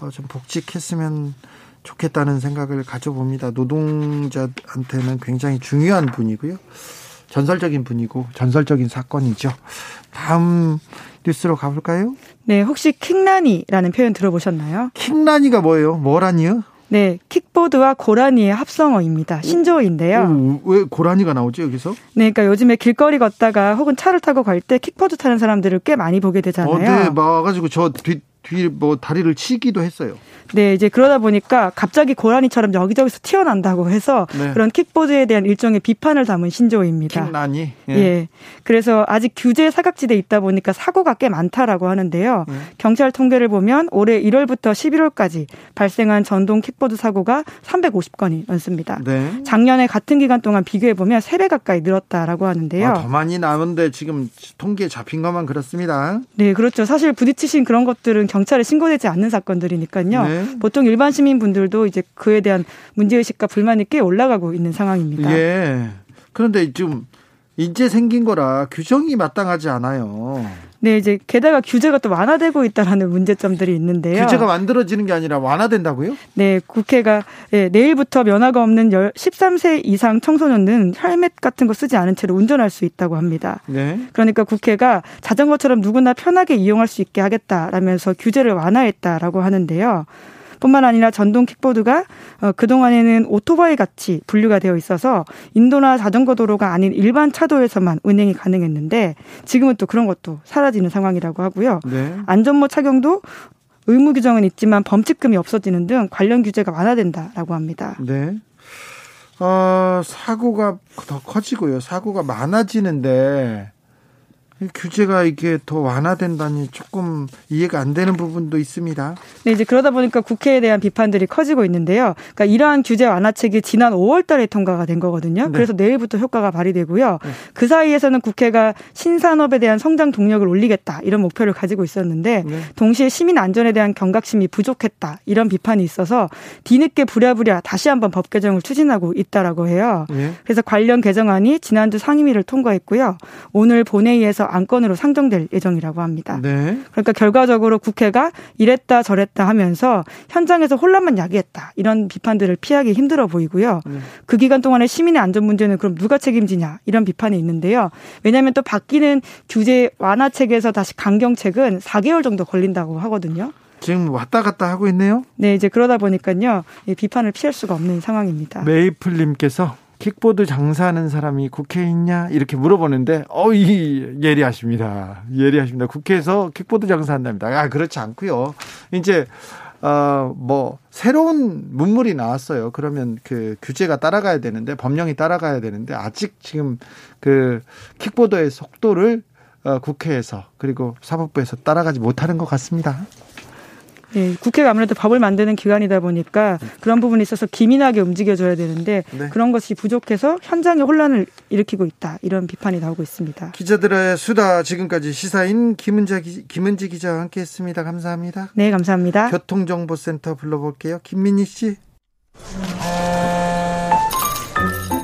[SPEAKER 1] 어, 좀 복직했으면 좋겠다는 생각을 가져봅니다. 노동자한테는 굉장히 중요한 분이고요. 전설적인 분이고 전설적인 사건이죠. 다음 뉴스로 가볼까요?
[SPEAKER 5] 네, 혹시 킥라니라는 표현 들어보셨나요?
[SPEAKER 1] 킥라니가 뭐예요? 뭐라니요?
[SPEAKER 5] 네, 킥보드와 고라니의 합성어입니다. 신조어인데요.
[SPEAKER 1] 오, 왜 고라니가 나오죠 여기서?
[SPEAKER 5] 네, 그러니까 요즘에 길거리 걷다가 혹은 차를 타고 갈 때 킥보드 타는 사람들을 꽤 많이 보게 되잖아요. 어,
[SPEAKER 1] 네, 와가지고 저 뒤, 뒤뭐 다리를 치기도 했어요.
[SPEAKER 5] 네, 이제 그러다 보니까 갑자기 고라니처럼 여기저기서 튀어난다고 해서 네. 그런 킥보드에 대한 일종의 비판을 담은 신조어입니다.
[SPEAKER 1] 킥난이?
[SPEAKER 5] 예. 예. 그래서 아직 규제 사각지대에 있다 보니까 사고가 꽤 많다라고 하는데요. 네. 경찰 통계를 보면 올해 1월부터 11월까지 발생한 전동 킥보드 사고가 350건이 넘습니다. 네. 작년에 같은 기간 동안 비교해 보면 3배 가까이 늘었다라고 하는데요. 아,
[SPEAKER 1] 더 많이 나오는데 지금 통계 잡힌 것만 그렇습니다.
[SPEAKER 5] 네, 그렇죠. 사실 부딪히신 그런 것들은 경찰에 신고되지 않는 사건들이니까요. 네. 보통 일반 시민분들도 이제 그에 대한 문제의식과 불만이 꽤 올라가고 있는 상황입니다.
[SPEAKER 1] 예. 그런데 지금 이제 생긴 거라 규정이 마땅하지 않아요.
[SPEAKER 5] 네, 이제 게다가 규제가 또 완화되고 있다라는 문제점들이 있는데요.
[SPEAKER 1] 규제가 만들어지는 게 아니라 완화된다고요?
[SPEAKER 5] 네, 국회가 네, 내일부터 면허가 없는 13세 이상 청소년은 헬멧 같은 거 쓰지 않은 채로 운전할 수 있다고 합니다. 네. 그러니까 국회가 자전거처럼 누구나 편하게 이용할 수 있게 하겠다라면서 규제를 완화했다라고 하는데요. 뿐만 아니라 전동 킥보드가 어, 그동안에는 오토바이 같이 분류가 되어 있어서 인도나 자전거 도로가 아닌 일반 차도에서만 운행이 가능했는데 지금은 또 그런 것도 사라지는 상황이라고 하고요. 네. 안전모 착용도 의무 규정은 있지만 범칙금이 없어지는 등 관련 규제가 완화된다라고 합니다.
[SPEAKER 1] 네. 어, 사고가 더 커지고요. 사고가 많아지는데 규제가 이게 더 완화된다니 조금 이해가 안 되는 부분도 있습니다.
[SPEAKER 5] 네, 이제 그러다 보니까 국회에 대한 비판들이 커지고 있는데요. 그러니까 이러한 규제 완화책이 지난 5월 달에 통과가 된 거거든요. 네. 그래서 내일부터 효과가 발휘되고요. 네. 그 사이에서는 국회가 신산업에 대한 성장 동력을 올리겠다 이런 목표를 가지고 있었는데 네. 동시에 시민 안전에 대한 경각심이 부족했다 이런 비판이 있어서 뒤늦게 부랴부랴 다시 한번 법 개정을 추진하고 있다라고 해요. 네. 그래서 관련 개정안이 지난주 상임위를 통과했고요. 오늘 본회의에서 안건으로 상정될 예정이라고 합니다. 네. 그러니까 결과적으로 국회가 이랬다 저랬다 하면서 현장에서 혼란만 야기했다 이런 비판들을 피하기 힘들어 보이고요. 네. 그 기간 동안에 시민의 안전 문제는 그럼 누가 책임지냐 이런 비판이 있는데요. 왜냐하면 또 바뀌는 규제 완화책에서 다시 강경책은 4개월 정도 걸린다고 하거든요.
[SPEAKER 1] 지금 왔다 갔다 하고 있네요.
[SPEAKER 5] 네, 이제 그러다 보니까요. 비판을 피할 수가 없는 상황입니다.
[SPEAKER 1] 메이플님께서 킥보드 장사하는 사람이 국회에 있냐 이렇게 물어보는데 어 이 예리하십니다. 예리하십니다. 국회에서 킥보드 장사한답니다. 아 그렇지 않고요. 이제 어 뭐 새로운 문물이 나왔어요. 그러면 그 규제가 따라가야 되는데 법령이 따라가야 되는데 아직 지금 그 킥보드의 속도를 어, 국회에서 그리고 사법부에서 따라가지 못하는 것 같습니다.
[SPEAKER 5] 네, 국회가 아무래도 법을 만드는 기관이다 보니까 그런 부분에 있어서 기민하게 움직여줘야 되는데 네. 그런 것이 부족해서 현장에 혼란을 일으키고 있다 이런 비판이 나오고 있습니다.
[SPEAKER 1] 기자들의 수다 지금까지 시사인 김은지, 기, 김은지 기자와 함께했습니다. 감사합니다.
[SPEAKER 5] 네, 감사합니다.
[SPEAKER 1] 교통정보센터 불러볼게요. 김민희 씨.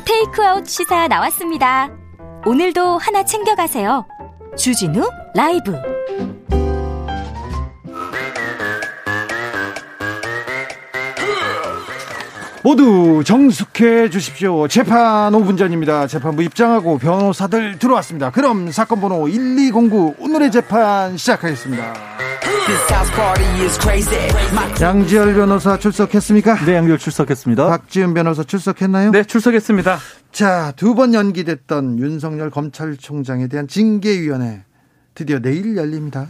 [SPEAKER 6] 테이크아웃 시사 나왔습니다. 오늘도 하나 챙겨가세요. 주진우 라이브.
[SPEAKER 1] 모두 정숙해 주십시오. 재판 5분 전입니다. 재판부 입장하고 변호사들 들어왔습니다. 그럼 사건 번호 1209 오늘의 재판 시작하겠습니다. 양지열 변호사 출석했습니까?
[SPEAKER 7] 네, 양지열 출석했습니다.
[SPEAKER 1] 박지은 변호사 출석했나요?
[SPEAKER 7] 네, 출석했습니다.
[SPEAKER 1] 자, 두 번 연기됐던 윤석열 검찰총장에 대한 징계위원회 드디어 내일 열립니다.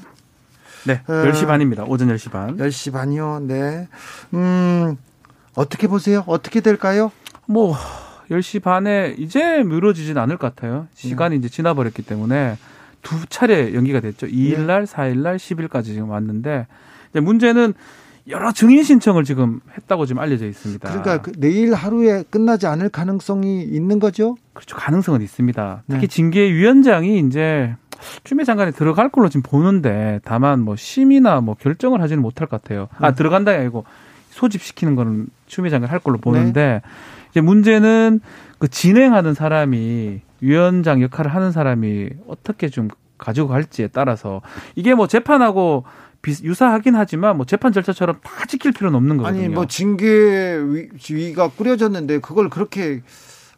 [SPEAKER 7] 네, 10시 반입니다. 오전 10시 반.
[SPEAKER 1] 10시 반이요. 네. 음, 어떻게 보세요? 어떻게 될까요?
[SPEAKER 7] 뭐 10시 반에 이제 미뤄지진 않을 것 같아요. 시간이 네. 이제 지나버렸기 때문에 두 차례 연기가 됐죠. 2일 날, 4일 날, 10일까지 지금 왔는데 문제는 여러 증인 신청을 지금 했다고 지금 알려져 있습니다.
[SPEAKER 1] 그러니까 그 내일 하루에 끝나지 않을 가능성이 있는 거죠?
[SPEAKER 7] 그렇죠. 가능성은 있습니다. 특히 네. 징계위원장이 이제 추미애 장관이 들어갈 걸로 지금 보는데 다만 뭐 심의나 뭐 결정을 하지는 못할 것 같아요. 아, 네. 들어간다 아니고 소집시키는 거는 추미애 장관 할 걸로 보는데 네. 이제 문제는 그 진행하는 사람이 위원장 역할을 하는 사람이 어떻게 좀 가지고 갈지에 따라서 이게 뭐 재판하고 유사하긴 하지만 뭐 재판 절차처럼 다 지킬 필요는 없는 거거든요.
[SPEAKER 1] 아니 뭐 징계 위 가 꾸려졌는데 그걸 그렇게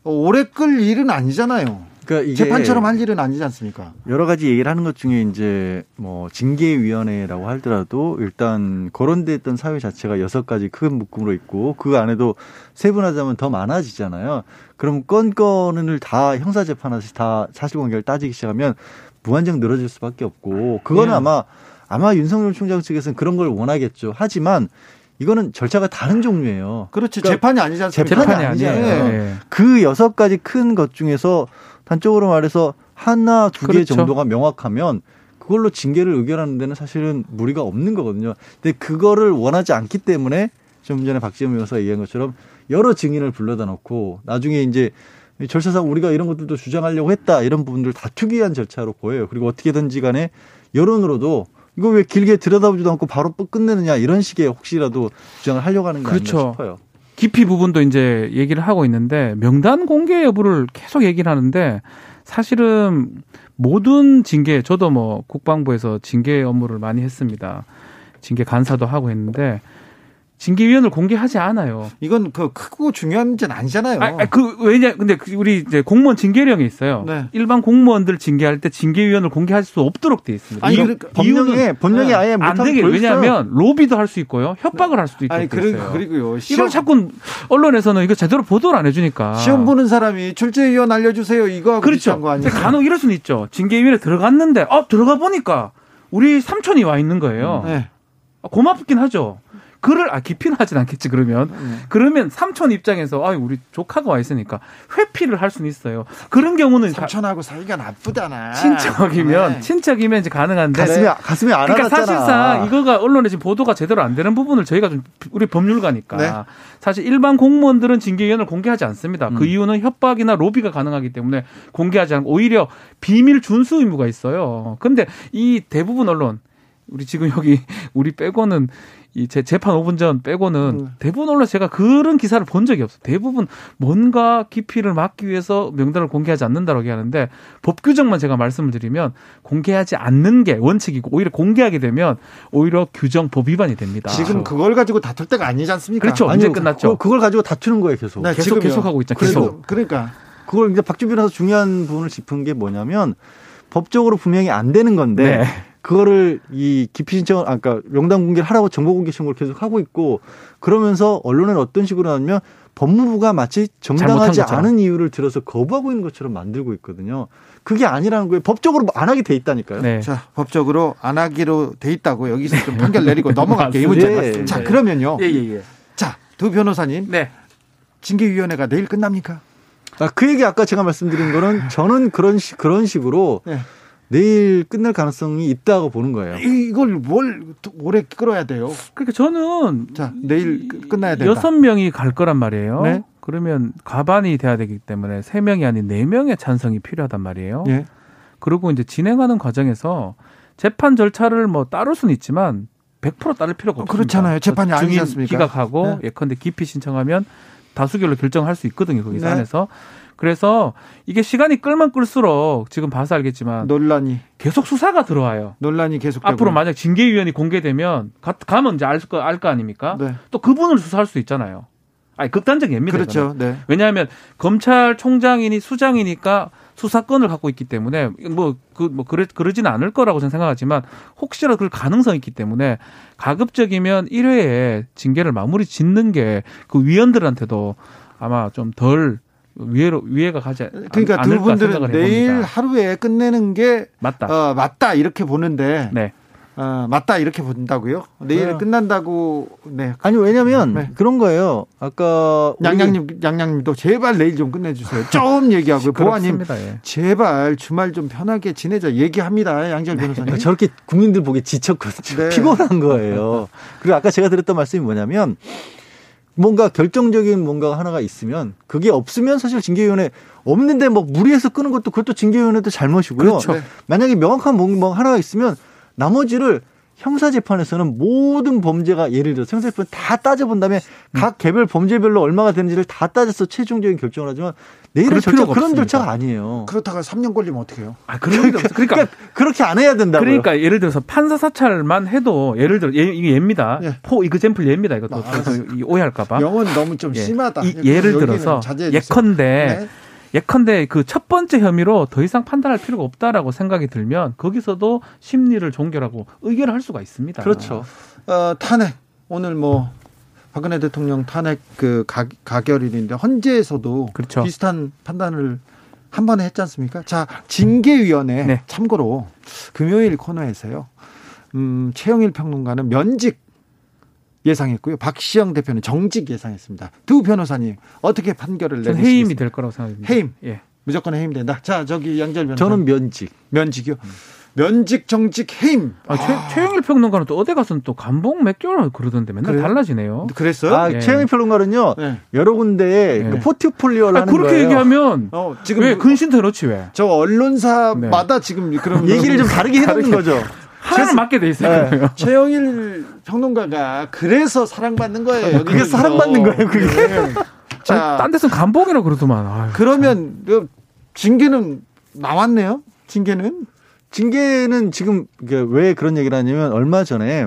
[SPEAKER 1] 오래 끌 일은 아니잖아요. 그러니까 재판처럼 할 일은 아니지 않습니까?
[SPEAKER 7] 여러 가지 얘기를 하는 것 중에 이제 뭐 징계위원회라고 하더라도 일단 거론됐던 사회 자체가 여섯 가지 큰 묶음으로 있고 그 안에도 세분하자면 더 많아지잖아요. 그럼 건건을 다 형사 재판하듯이 다 사실관계를 따지기 시작하면 무한정 늘어질 수밖에 없고 그거는 네. 아마
[SPEAKER 8] 아마 윤석열 총장 측에서는 그런 걸 원하겠죠. 하지만 이거는 절차가 다른 종류예요.
[SPEAKER 1] 그렇지 그러니까 재판이 아니지 않습니까?
[SPEAKER 8] 재판이, 아니잖아요. 네. 그 여섯 가지 큰 것 중에서 단적으로 말해서 하나 두개 그렇죠. 정도가 명확하면 그걸로 징계를 의결하는 데는 사실은 무리가 없는 거거든요. 근데 그거를 원하지 않기 때문에 좀 전에 박지원 변호사가 얘기한 것처럼 여러 증인을 불러다 놓고 나중에 이제 절차상 우리가 이런 것들도 주장하려고 했다 이런 부분들 다투기 위한 절차로 보여요. 그리고 어떻게든지 간에 여론으로도 이거 왜 길게 들여다보지도 않고 바로 끝내느냐 이런 식의 혹시라도 주장을 하려고 하는 게 그렇죠. 아닌가 싶어요.
[SPEAKER 7] 깊이 부분도 이제 얘기를 하고 있는데 명단 공개 여부를 계속 얘기를 하는데 사실은 모든 징계 저도 뭐 국방부에서 징계 업무를 많이 했습니다. 징계 간사도 하고 했는데 징계위원을 공개하지 않아요.
[SPEAKER 1] 이건 그 크고 중요한 문제는 아니잖아요.
[SPEAKER 7] 아, 그 왜냐 근데 그 우리 이제 공무원 징계령이 있어요. 네. 일반 공무원들 징계할 때 징계위원을 공개할 수 없도록 돼 있습니다.
[SPEAKER 8] 아니 그러니까 법령에 네. 아예
[SPEAKER 7] 안 되게 왜냐하면 로비도 할 수 있고요, 협박을 할 수도 있고. 아니
[SPEAKER 1] 그리고 그리고요.
[SPEAKER 7] 시험, 이걸 자꾸 언론에서는 이거 제대로 보도를 안 해주니까.
[SPEAKER 1] 시험 보는 사람이 출제위원 알려주세요 이거
[SPEAKER 7] 그렇죠. 거 아니에요? 간혹 이럴 수는 있죠. 징계위원회 들어갔는데 어 들어가 보니까 우리 삼촌이 와 있는 거예요. 네. 고맙긴 하죠. 글을 아 깊이는 하진 않겠지 그러면 음. 그러면 삼촌 입장에서 아 우리 조카가 와 있으니까 회피를 할 수는 있어요. 그런 경우는
[SPEAKER 1] 삼촌하고 사이가 나쁘잖아.
[SPEAKER 7] 친척이면 네. 친척이면 이제 가능한데
[SPEAKER 8] 가슴에 가슴에 안
[SPEAKER 7] 그러니까 사실상 이거가 언론에 지금 보도가 제대로 안 되는 부분을 저희가 좀 우리 법률가니까 네. 사실 일반 공무원들은 징계 위원을 공개하지 않습니다. 그 음. 그 이유는 협박이나 로비가 가능하기 때문에 공개하지 않고 오히려 비밀 준수 의무가 있어요. 근데 이 대부분 언론 우리 지금 여기 우리 빼고는 이 제 재판 5분 전 빼고는 음. 대부분 언론 제가 그런 기사를 본 적이 없어요. 대부분 뭔가 기피를 막기 위해서 명단을 공개하지 않는다라고 하는데 법 규정만 제가 말씀을 드리면 공개하지 않는 게 원칙이고 오히려 공개하게 되면 오히려 규정 법 위반이 됩니다.
[SPEAKER 1] 지금 그걸 가지고 다툴 때가 아니지 않습니까?
[SPEAKER 7] 그렇죠. 아니, 이제 끝났죠.
[SPEAKER 8] 그, 걸 가지고 다투는 거예요, 계속.
[SPEAKER 7] 네, 계속 계속 하고 있잖아요. 계속.
[SPEAKER 1] 그러니까
[SPEAKER 8] 그걸 이제 변호사 중요한 부분을 짚은 게 뭐냐면 법적으로 분명히 안 되는 건데 네. 그거를 이 기피 신청을 아까 명단 공개를 하라고 정보 공개 신고를 계속 하고 있고 그러면서 언론은 어떤 식으로 하면 법무부가 마치 정당하지 않은 이유를 들어서 거부하고 있는 것처럼 만들고 있거든요. 그게 아니라는 거예요. 법적으로 안 하게 돼 있다니까요.
[SPEAKER 1] 네. 자, 법적으로 안 하기로 돼 있다고 여기서 좀 판결 내리고 넘어갈게요. 이 문제. 네. 자, 그러면요. 예, 예, 예. 자, 두 변호사님. 네. 징계위원회가 내일 끝납니까?
[SPEAKER 8] 아, 그 얘기 아까 제가 말씀드린 거는 저는 그런 식, 그런 식으로 네. 내일 끝날 가능성이 있다고 보는 거예요.
[SPEAKER 1] 이걸 뭘 오래 끌어야 돼요?
[SPEAKER 7] 그러니까 저는
[SPEAKER 1] 자 내일 끝나야 된다.
[SPEAKER 7] 여섯 명이 갈 거란 말이에요. 네? 그러면 과반이 돼야 되기 때문에 세 명이 아닌 네 명의 찬성이 필요하단 말이에요. 예. 그리고 이제 진행하는 과정에서 재판 절차를 뭐 따를 수는 있지만 100% 따를 필요가 없습니다.
[SPEAKER 1] 그렇잖아요. 재판이 아니지 않습니까?
[SPEAKER 7] 기각하고 네. 예컨대 기피 신청하면 다수결로 결정할 수 있거든요. 거기서 네. 안에서. 그래서 이게 시간이 끌면 끌수록 지금 봐서 알겠지만
[SPEAKER 1] 논란이
[SPEAKER 7] 계속 수사가 들어와요.
[SPEAKER 1] 논란이 계속
[SPEAKER 7] 앞으로 만약 징계위원이 공개되면 가, 가면 이제 알거 알 거 아닙니까? 네. 또 그분을 수사할 수 있잖아요. 아니 극단적 예입니다.
[SPEAKER 1] 그렇죠. 네.
[SPEAKER 7] 왜냐하면 검찰총장이니 수장이니까 수사권을 갖고 있기 때문에 뭐 그뭐 뭐 그러 그러지는 않을 거라고 저는 생각하지만 혹시라도 그럴 가능성이 있기 때문에 가급적이면 1회에 징계를 마무리 짓는 게 그 위원들한테도 아마 좀 덜 위해로 위해가 가지
[SPEAKER 1] 그러니까 두 분들은 내일 하루에 끝내는 게 맞다. 어, 맞다 이렇게 보는데 네. 어, 맞다 이렇게 본다고요? 내일 네. 끝난다고 네.
[SPEAKER 8] 아니 왜냐면 네. 그런 거예요. 아까
[SPEAKER 1] 양양님 양양님도 제발 내일 좀 끝내주세요. [laughs] 좀 얘기하고 보아님 예. 제발 주말 좀 편하게 지내자 얘기합니다. 양재 네. 변호사님.
[SPEAKER 8] 저렇게 국민들 보기 지쳤거든요. 네. 피곤한 거예요. 그리고 아까 제가 드렸던 말씀이 뭐냐면 뭔가 결정적인 뭔가 하나가 있으면 그게 없으면 사실 징계위원회 없는데 뭐 무리해서 끄는 것도 그것도 징계위원회도 잘못이고요. 그렇죠. 네. 만약에 명확한 뭔가 하나가 있으면 나머지를 형사재판에서는 모든 범죄가 예를 들어서 형사재판 다 따져본 다음에 음. 각 개별 범죄별로 얼마가 되는지를 다 따져서 최종적인 결정을 하지만 내일은 절차 그런. 절차가 아니에요.
[SPEAKER 1] 그렇다가 3년 걸리면 어떡해요?
[SPEAKER 7] 아, 그런 그러니까,
[SPEAKER 8] 그러니까, 그러니까 그렇게 안 해야 된다고요.
[SPEAKER 7] 그러니까 예를 들어서 판사 사찰만 해도 예를 들어 예, 이게 예입니다. 예. 포 이그젠플 예입니다. 이것도 아, 오해할까 봐.
[SPEAKER 1] 영은 너무 좀 예. 심하다.
[SPEAKER 7] 이, 예를 들어서 예컨대 네. 예컨대 그 첫 번째 혐의로 더 이상 판단할 필요가 없다라고 생각이 들면 거기서도 심리를 종결하고 의결을 할 수가 있습니다.
[SPEAKER 1] 그렇죠. 어, 탄핵 오늘 뭐 박근혜 대통령 탄핵 그 가, 가결일인데 헌재에서도 그렇죠. 비슷한 판단을 한 번에 했지 않습니까? 자, 징계위원회 네. 참고로 금요일 코너에서요. 음, 최영일 평론가는 면직 예상했고요. 박시영 대표는 정직 예상했습니다. 두 변호사님 어떻게 판결을 내리시겠습니까?
[SPEAKER 7] 해임이 될 거라고 생각합니다.
[SPEAKER 1] 해임. 예. 무조건 해임된다. 자, 저기 양절 변호사.
[SPEAKER 8] 저는 면직.
[SPEAKER 1] 면직이요. 음. 면직 정직 해임.
[SPEAKER 7] 아, 최, 아. 최영일 평론가는 또 어디 가서는 또 감봉 몇 개월 그러던데 맨날 그래요? 달라지네요.
[SPEAKER 1] 그랬어요?
[SPEAKER 8] 아, 예. 최영일 평론가는요 예. 여러 군데에 예. 그 포트폴리오를 아, 하는
[SPEAKER 7] 그렇게
[SPEAKER 8] 거예요.
[SPEAKER 7] 얘기하면 어, 지금 왜 근신대 넣지 왜?
[SPEAKER 1] 저 언론사마다 네. 지금 그런
[SPEAKER 8] 얘기를 좀 다르게 해놓는 거죠. [laughs]
[SPEAKER 7] 하나는 맞게 돼 있어요. 네. [laughs]
[SPEAKER 1] 최영일 평론가가 그래서 사랑받는 거예요. [laughs]
[SPEAKER 8] 그게 사랑받는 거예요. 그게. 네. [laughs]
[SPEAKER 7] 자, 딴 데서 감봉이라 그러더만.
[SPEAKER 1] 아유, 그러면 그 징계는 나왔네요. 징계는
[SPEAKER 8] 징계는 지금 왜 그런 얘기를 하냐면 얼마 전에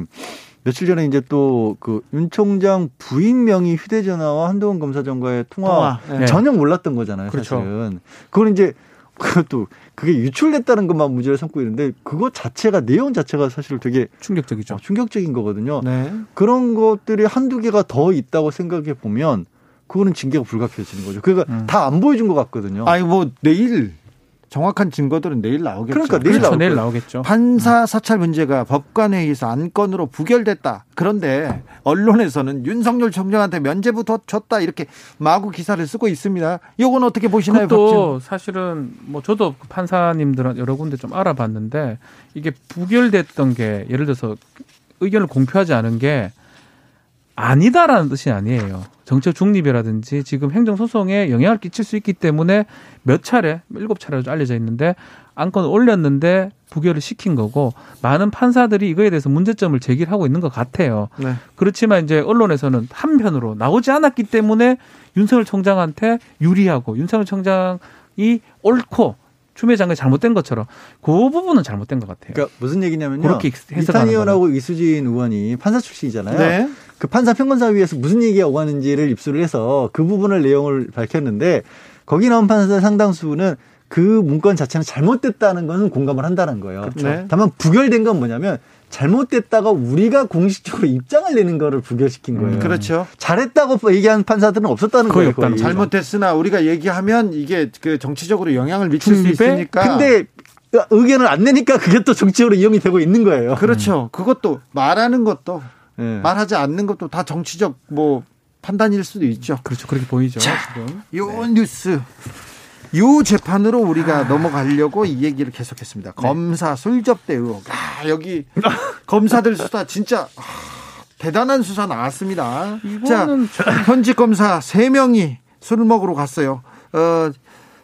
[SPEAKER 8] 며칠 전에 이제 또 그 윤 총장 부인 명의 휴대전화와 한동훈 검사장과의 통화, 통화. 네. 전혀 몰랐던 거잖아요. 그렇죠. 사실은. 그걸 이제 그것도 그게 유출됐다는 것만 문제를 삼고 있는데 그거 자체가 내용 자체가 사실 되게
[SPEAKER 7] 충격적이죠. 어,
[SPEAKER 8] 충격적인 거거든요. 네. 그런 것들이 한두 개가 더 있다고 생각해 보면 그거는 징계가 불가피해지는 거죠. 그러니까 음. 다안 보여준 것 같거든요.
[SPEAKER 1] 아니 뭐 내일 정확한 증거들은 내일 나오겠죠.
[SPEAKER 8] 그러니까 내일,
[SPEAKER 7] 그렇죠. 내일 나오겠죠.
[SPEAKER 1] 판사 사찰 문제가 법관회의에서 안건으로 부결됐다. 그런데 언론에서는 윤석열 총장한테 면제부터 줬다 이렇게 마구 기사를 쓰고 있습니다. 이건 어떻게 보시나요?
[SPEAKER 7] 또 사실은 뭐 저도 판사님들 여러 군데 좀 알아봤는데 이게 부결됐던 게 예를 들어서 의견을 공표하지 않은 게 아니다라는 뜻이 아니에요. 정책 중립이라든지 지금 행정 소송에 영향을 끼칠 수 있기 때문에 몇 차례, 일곱 차례로 알려져 있는데 안건을 올렸는데 부결을 시킨 거고 많은 판사들이 이거에 대해서 문제점을 제기하고 있는 것 같아요. 네. 그렇지만 이제 언론에서는 한편으로 나오지 않았기 때문에 윤석열 총장한테 유리하고 윤석열 총장이 옳고 추미애 장관이 잘못된 것처럼 그 부분은 잘못된 것 같아요.
[SPEAKER 8] 그러니까 무슨 얘기냐면요. 그렇게 이탄 의원하고 이수진 의원이 판사 출신이잖아요. 네. 그 판사 평검사위에서 무슨 얘기가 오가는지를 입수를 해서 그 부분을 내용을 밝혔는데 거기 나온 판사 상당수는 그 문건 자체는 잘못됐다는 것은 공감을 한다는 거예요. 그렇죠. 네. 다만 부결된 건 뭐냐면 잘못됐다가 우리가 공식적으로 입장을 내는 거를 부결시킨 거예요. 음,
[SPEAKER 1] 그렇죠.
[SPEAKER 8] 잘했다고 얘기한 판사들은 없었다는 거예요.
[SPEAKER 1] 거의. 잘못됐으나 우리가 얘기하면 이게 그 정치적으로 영향을 미칠 수 있으니까.
[SPEAKER 8] 근데 의견을 안 내니까 그게 또 정치적으로 이용이 되고 있는 거예요.
[SPEAKER 1] 그렇죠. 그것도 말하는 것도 네. 말하지 않는 것도 다 정치적 뭐 판단일 수도 있죠.
[SPEAKER 7] 그렇죠. 그렇게 보이죠.
[SPEAKER 1] 자, 지금. 요 네. 뉴스. 요 재판으로 우리가 아. 넘어가려고 이 얘기를 계속했습니다. 네. 검사 술접대 의혹. 아, 여기 [laughs] 검사들 수사 진짜 아, 대단한 수사 나왔습니다. 자, 현직 검사 3명이 술을 먹으러 갔어요. 어,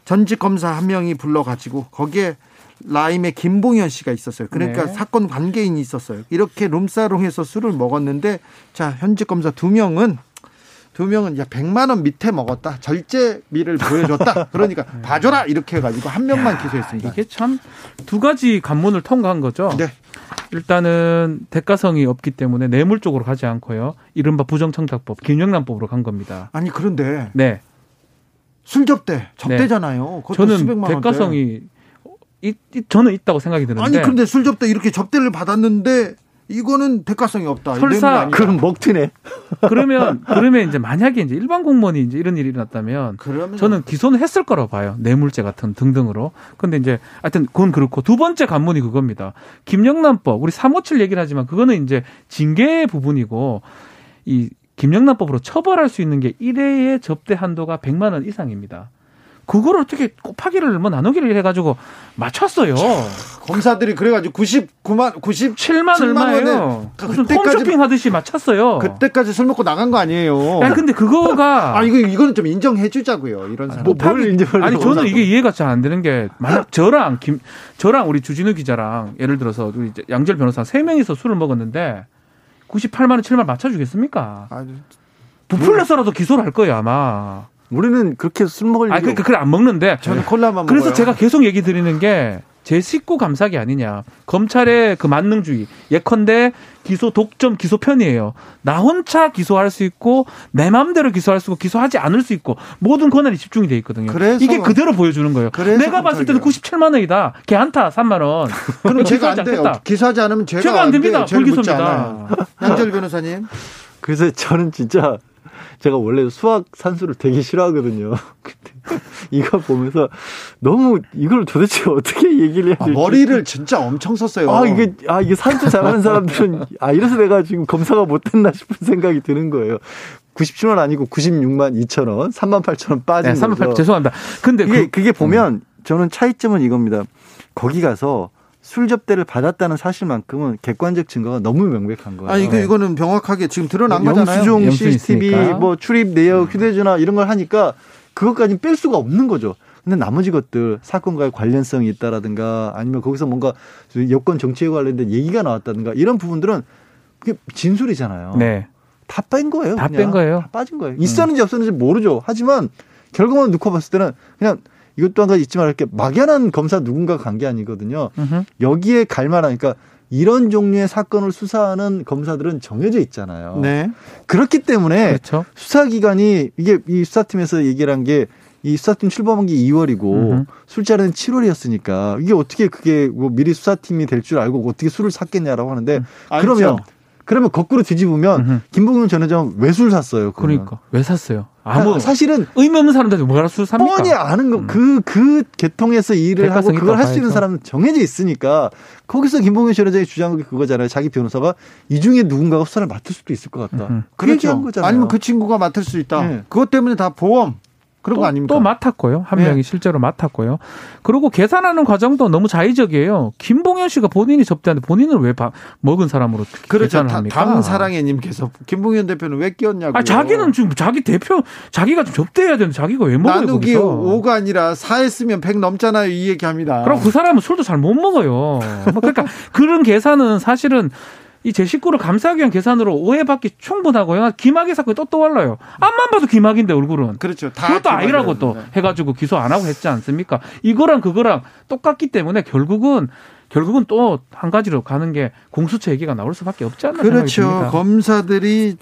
[SPEAKER 1] 전직 검사 한 명이 불러가지고 거기에 라임의 김봉현 씨가 있었어요. 그러니까 네. 사건 관계인이 있었어요. 이렇게 룸사롱에서 술을 먹었는데 자 현직 검사 두 명은 두 명은 야 100만 원 밑에 먹었다. 절제미를 보여줬다. [laughs] 그러니까 네. 봐줘라 이렇게 해가지고 한 명만 야, 기소했습니다.
[SPEAKER 7] 이게 참 두 가지 관문을 통과한 거죠. 네. 일단은 대가성이 없기 때문에 뇌물 쪽으로 가지 않고요. 이른바 부정청탁법, 김영란법으로 간 겁니다.
[SPEAKER 1] 아니 그런데 네. 술 접대 접대잖아요.
[SPEAKER 7] 네. 저는 대가성이 이, 이, 저는 있다고 생각이 드는데.
[SPEAKER 1] 아니 근데 술 접대 이렇게 접대를 받았는데 이거는 대가성이 없다.
[SPEAKER 8] 설사 그럼 먹튀네.
[SPEAKER 7] 그러면 그러면 이제 만약에 이제 일반 공무원이 이제 이런 일이 일어났다면 그러면... 저는 기소는 했을 거라고 봐요. 뇌물죄 같은 등등으로. 근데 이제 하여튼 그건 그렇고 두 번째 관문이 그겁니다. 김영란법 우리 357 얘기를 하지만 그거는 이제 징계 부분이고 이 김영란법으로 처벌할 수 있는 게 1회의 접대 한도가 100만 원 이상입니다. 그걸 어떻게 곱하기를 뭐 나누기를 해가지고 맞췄어요.
[SPEAKER 1] 검사들이 그래가지고 99만 97만
[SPEAKER 7] 얼마예요. 무슨 홈쇼핑 하듯이 맞췄어요.
[SPEAKER 1] 그때까지 술 먹고 나간 거 아니에요.
[SPEAKER 7] 아 근데 그거가 [laughs]
[SPEAKER 1] 아 이거 이거는 좀 인정해 주자고요. 이런 사람.
[SPEAKER 7] 뭐뭘 인정을 아니 저는 이게 이해가 잘 안 되는 게 만약 저랑 김 저랑 우리 주진우 기자랑 예를 들어서 우리 양절 변호사 세 명이서 술을 먹었는데 98만 원, 7만 원 맞춰주겠습니까? 아, 부풀려서라도 기소를 할 거예요 아마.
[SPEAKER 8] 우리는 그렇게 술 먹을
[SPEAKER 7] 아, 그러니까 그걸 안 먹는데
[SPEAKER 1] 저는 콜라만
[SPEAKER 7] 그래서
[SPEAKER 1] 먹어요.
[SPEAKER 7] 제가 계속 얘기 드리는 게 제 식구 감사기 아니냐. 검찰의 그 만능주의. 예컨대 기소 독점 기소 편이에요. 나 혼자 기소할 수 있고 내 마음대로 기소할 수 있고 기소하지 않을 수 있고 모든 권한이 집중이 돼 있거든요. 이게 그대로 보여주는 거예요. 내가 봤을 때는 97만 원이다. 걔 한타 3만 원.
[SPEAKER 1] 그럼 제가 안 돼요. 기소하지 않으면 제가,
[SPEAKER 7] 제가 안 됩니다. 불기소입니다.
[SPEAKER 1] 양절 변호사님. [laughs]
[SPEAKER 8] 그래서 저는 진짜 제가 원래 수학 산수를 되게 싫어하거든요. [laughs] 근데 이거 보면서 너무 이걸 도대체 어떻게 얘기를 해야 될지
[SPEAKER 1] 아, 머리를 진짜 엄청 썼어요.
[SPEAKER 8] 아 이게 아 이게 산수 잘하는 사람들은 아 이래서 내가 지금 검사가 못 됐나 싶은 생각이 드는 거예요. 97원 아니고 96만 2천 원, 3만 8천 원 빠진 네, 3만 8
[SPEAKER 7] 죄송합니다. 근데
[SPEAKER 8] 그게, 그, 그게 보면 저는 차이점은 이겁니다. 거기 가서 술 접대를 받았다는 사실만큼은 객관적 증거가 너무 명백한 거예요.
[SPEAKER 1] 아, 이거 이거는 명확하게 지금 드러난 거잖아요.
[SPEAKER 8] 영수증, CCTV, 뭐 출입 내역, 음. 휴대전화 이런 걸 하니까 그것까지는 뺄 수가 없는 거죠. 근데 나머지 것들 사건과의 관련성이 있다라든가 아니면 거기서 뭔가 여권 정치에 관련된 얘기가 나왔다든가 이런 부분들은 그게 진술이잖아요. 네. 다 뺀 거예요.
[SPEAKER 7] 다 뺀 거예요.
[SPEAKER 8] 다 빠진 거예요. 있었는지 없었는지 모르죠. 하지만 결과만 놓고 봤을 때는 그냥 이것도 한 가지 있지만 이렇게 막연한 검사 누군가 간게 아니거든요. 으흠. 여기에 갈 만한 그러니까 이런 종류의 사건을 수사하는 검사들은 정해져 있잖아요. 네. 그렇기 때문에 그렇죠. 수사기관이 이게 이 수사팀에서 얘기를 한 게 이 수사팀 출범한 게 2월이고 음흠. 술자리는 7월이었으니까 이게 어떻게 그게 뭐 미리 수사팀이 될 줄 알고 어떻게 술을 샀겠냐라고 하는데 음. 그러면 그러면 거꾸로 뒤집으면 음흠. 김봉윤 전 회장 왜술 샀어요?
[SPEAKER 7] 그러면. 그러니까 왜 샀어요?
[SPEAKER 8] 아무 사실은
[SPEAKER 7] 의미 없는 사람들이 뭐라 술 삽니까?
[SPEAKER 8] 뻔히 아는 거 그그 음. 그 계통에서 일을 하고 그걸 할 수 있는 사람은 정해져 있으니까 거기서 김봉현 전 회장의 주장은 그거잖아요. 자기 변호사가 이 중에 누군가가 수사를 맡을 수도 있을 것 같다. 음. 그 그렇죠. 거잖아요.
[SPEAKER 1] 아니면 그 친구가 맡을 수 있다. 네. 그것 때문에 다 보험 그런
[SPEAKER 7] 또,
[SPEAKER 1] 거 아닙니까?
[SPEAKER 7] 또 맡았고요. 한 네. 명이 실제로 맡았고요. 그리고 계산하는 과정도 너무 자의적이에요. 김봉현 씨가 본인이 접대하는데 본인을 왜 바, 먹은 사람으로 그렇죠. 계산을 합니까?
[SPEAKER 1] 다음 사랑해님께서 김봉현 대표는 왜 끼었냐고.
[SPEAKER 7] 아 자기는 지금 자기 대표 자기가 좀 접대해야 되는데 자기가 왜 먹어요?
[SPEAKER 1] 나누기 거기서. 5가 아니라 4 했으면 100 넘잖아요. 이 얘기합니다.
[SPEAKER 7] 그럼 그 사람은 술도 잘 못 먹어요. 뭐 그러니까 그런 계산은 사실은 이 제 식구를 감싸기 위한 계산으로 오해받기 충분하고요. 기막의 사건이 또 떠올라요. 앞만 봐도 기막인데 얼굴은.
[SPEAKER 1] 그렇죠.
[SPEAKER 7] 그것도 아니라고 또 해가지고 기소 안 하고 했지 않습니까? 이거랑 그거랑 똑같기 때문에 결국은 결국은 또 한 가지로 가는 게 공수처 얘기가 나올 수밖에 없지 않나
[SPEAKER 1] 그렇죠. 검사들이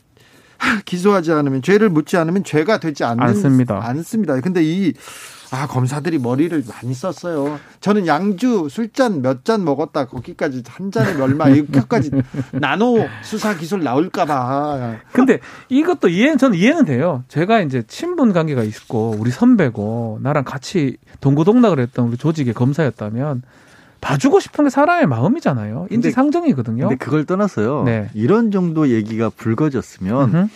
[SPEAKER 1] [laughs] 기소하지 않으면 죄를 묻지 않으면 죄가 되지 않는, 않습니다. 않습니다. 근데 이 아, 검사들이 머리를 많이 썼어요. 저는 양주 술잔 몇 잔 먹었다. 거기까지 한 잔에 얼마 [laughs] 이렇게까지 나노 수사 기술 나올까봐.
[SPEAKER 7] 근데 이것도 이해, 저는 이해는 돼요. 제가 이제 친분 관계가 있고, 우리 선배고, 나랑 같이 동고동락을 했던 우리 조직의 검사였다면, 봐주고 싶은 게 사람의 마음이잖아요. 인지 상정이거든요.
[SPEAKER 8] 근데 그걸 떠나서요. 네. 이런 정도 얘기가 불거졌으면, 으흠.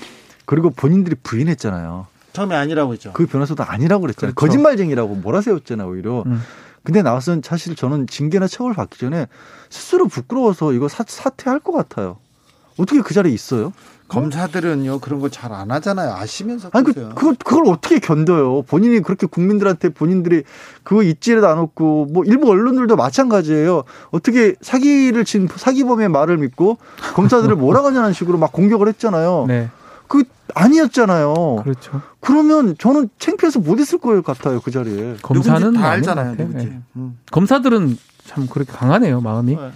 [SPEAKER 8] 그리고 본인들이 부인했잖아요.
[SPEAKER 1] 처음에 아니라고 했죠.
[SPEAKER 8] 그 변호사도 아니라고 그랬잖아요. 그렇죠. 거짓말쟁이라고 몰아세웠잖아요, 오히려. 음. 근데 나와서는 사실 저는 징계나 처벌 받기 전에 스스로 부끄러워서 이거 사, 사퇴할 것 같아요. 어떻게 그 자리에 있어요?
[SPEAKER 1] 검사들은요 그런 거 잘 안 하잖아요 아시면서
[SPEAKER 8] 아니 그, 그걸 그걸 어떻게 견뎌요 본인이 그렇게 국민들한테 본인들이 그거 잊지를 않았고 뭐 일부 언론들도 마찬가지예요 어떻게 사기를 친 사기범의 말을 믿고 검사들을 몰아가냐는 식으로 막 공격을 했잖아요 네. 그 아니었잖아요.
[SPEAKER 7] 그렇죠.
[SPEAKER 8] 그러면 저는 창피해서 못 있을 거예요 같아요 그 자리에.
[SPEAKER 1] 검사는 다 알잖아요. 누군지. 네.
[SPEAKER 7] 음. 검사들은 참 그렇게 강하네요 마음이. 네.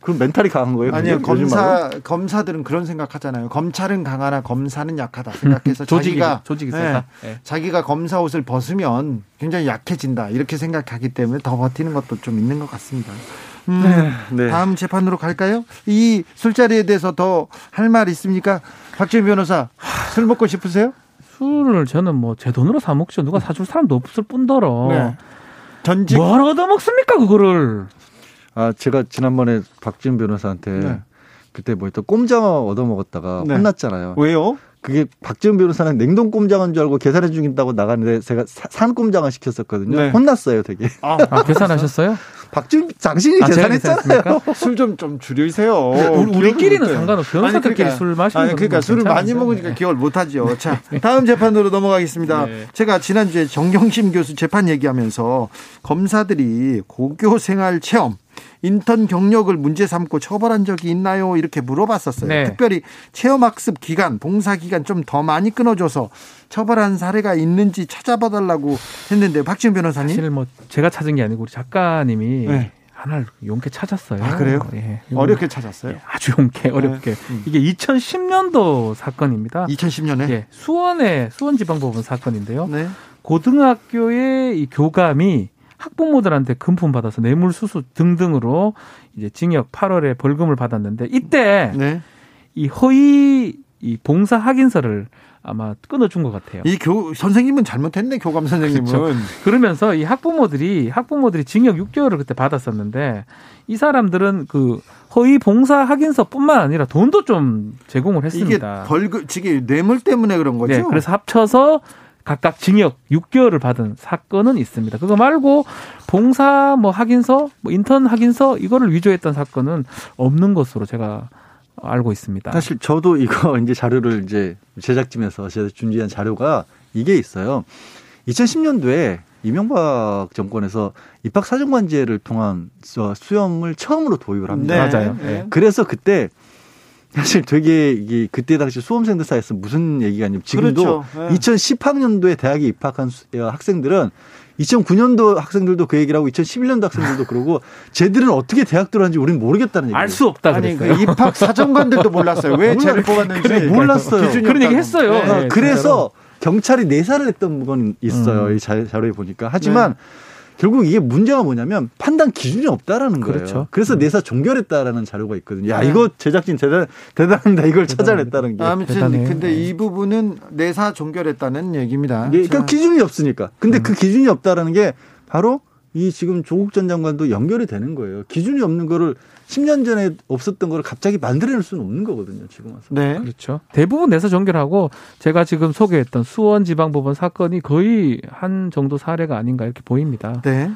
[SPEAKER 8] 그럼 멘탈이 강한 거예요?
[SPEAKER 1] 아니요 검사 검사들은 그런 생각하잖아요. 검찰은 강하나 검사는 약하다 [laughs] 생각해서 조직이, 자기가
[SPEAKER 7] 조직이 네,
[SPEAKER 1] 네. 자기가 검사 옷을 벗으면 굉장히 약해진다 이렇게 생각하기 때문에 더 버티는 것도 좀 있는 것 같습니다. 음, 네. 다음 재판으로 갈까요? 이 술자리에 대해서 더 할 말 있습니까? 박지현 변호사 술 먹고 싶으세요?
[SPEAKER 7] 술을 저는 뭐 제 돈으로 사 먹죠. 누가 사줄 사람도 없을 뿐더러. 네.
[SPEAKER 1] 전직
[SPEAKER 7] 뭘 얻어 먹습니까 그거를?
[SPEAKER 8] 아 제가 지난번에 박지현 변호사한테 네. 그때 뭐또 꼼장어 얻어 먹었다가 네. 혼났잖아요.
[SPEAKER 1] 왜요?
[SPEAKER 8] 그게 박지원 변호사는 냉동 꼼장어인 줄 알고 계산해 주긴다고 나갔는데 제가 산 꼼장어 시켰었거든요. 네. 혼났어요, 되게.
[SPEAKER 7] 아, 아 계산하셨어요? [laughs]
[SPEAKER 8] 박준 당신이 아, 계산했잖아요.
[SPEAKER 1] 술좀 좀 줄이세요.
[SPEAKER 7] 우리, 끼리는 상관없어요. 변호사들끼리
[SPEAKER 1] 그러니까,
[SPEAKER 7] 술 마시는
[SPEAKER 1] 아니, 그러니까 술을 많이 먹으니까 네. 기억을 못 하죠. [laughs] 자, 다음 재판으로 넘어가겠습니다. 네. 제가 지난주에 정경심 교수 재판 얘기하면서 검사들이 고교 생활 체험 인턴 경력을 문제 삼고 처벌한 적이 있나요? 이렇게 물어봤었어요. 네. 특별히 체험학습 기간, 봉사 기간 좀 더 많이 끊어줘서 처벌한 사례가 있는지 찾아봐달라고 했는데 박지훈 변호사님.
[SPEAKER 7] 사실 뭐 제가 찾은 게 아니고 우리 작가님이 네. 하나를 용케 찾았어요.
[SPEAKER 1] 아, 그래요? 예. 어렵게 찾았어요? 예,
[SPEAKER 7] 아주 용케, 어렵게. 네. 음. 이게 2010년도 사건입니다.
[SPEAKER 1] 2010년에?
[SPEAKER 7] 예. 수원의 수원지방법원 사건인데요. 네. 고등학교의 이 교감이 학부모들한테 금품 받아서 뇌물 수수 등등으로 이제 징역 8월에 벌금을 받았는데 이때 네. 이 허위 이 봉사 확인서를 아마 끊어준 것 같아요.
[SPEAKER 1] 이 교 선생님은 잘못했네 교감 선생님은. 그렇죠.
[SPEAKER 7] 그러면서 이 학부모들이 학부모들이 징역 6개월을 그때 받았었는데 이 사람들은 그 허위 봉사 확인서뿐만 아니라 돈도 좀 제공을 했습니다.
[SPEAKER 1] 이게 벌금 지금 뇌물 때문에 그런 거죠?
[SPEAKER 7] 네, 그래서 합쳐서 각각 징역 6개월을 받은 사건은 있습니다. 그거 말고 봉사 뭐 확인서, 뭐 인턴 확인서 이거를 위조했던 사건은 없는 것으로 제가 알고 있습니다.
[SPEAKER 8] 사실 저도 이거 [laughs] 이제 자료를 이제 제작팀에서 제가 준비한 자료가 이게 있어요. 2010년도에 이명박 정권에서 입학 사정관제를 통한 수염을 처음으로 도입을 합니다.
[SPEAKER 7] 네, 맞아요. 네.
[SPEAKER 8] 그래서 그때 사실 되게 이게 그때 당시 수험생들 사이에서 무슨 얘기가 아니면 지금도 그렇죠. 네. 2010학년도에 대학에 입학한 학생들은 2009년도 학생들도 그 얘기를 하고 2011년도 학생들도 그러고 [laughs] 쟤들은 어떻게 대학 들어왔는지 우리는 모르겠다는 얘기.
[SPEAKER 7] 알수 없다 그랬어요.
[SPEAKER 1] 아니, 그 입학 사정관들도 몰랐어요. 왜 [laughs] 쟤를 뽑았는지
[SPEAKER 8] 그래, 몰랐어요.
[SPEAKER 7] 그런 얘기 했어요. 네,
[SPEAKER 8] 네, 그래서 경찰이 내사를 했던 건 있어요. 음. 이 자료에 보니까. 하지만 네. 결국 이게 문제가 뭐냐면 판단 기준이 없다라는 거예요. 그렇죠. 그래서 음. 내사 종결했다라는 자료가 있거든요. 야, 네. 이거 제작진 대단, 대단합니다. 이걸 찾아냈다는 게.
[SPEAKER 1] 아무튼, 대단해요. 근데 이 부분은 내사 종결했다는 얘기입니다.
[SPEAKER 8] 예, 그러니까 기준이 없으니까. 근데 음. 그 기준이 없다라는 게 바로 이 지금 조국 전 장관도 연결이 되는 거예요. 기준이 없는 거를 10년 전에 없었던 걸 갑자기 만들어낼 수는 없는 거거든요. 지금 와서.
[SPEAKER 7] 네. 그렇죠. 대부분 내서 종결하고 제가 지금 소개했던 수원 지방법원 사건이 거의 한 정도 사례가 아닌가 이렇게 보입니다.
[SPEAKER 1] 네.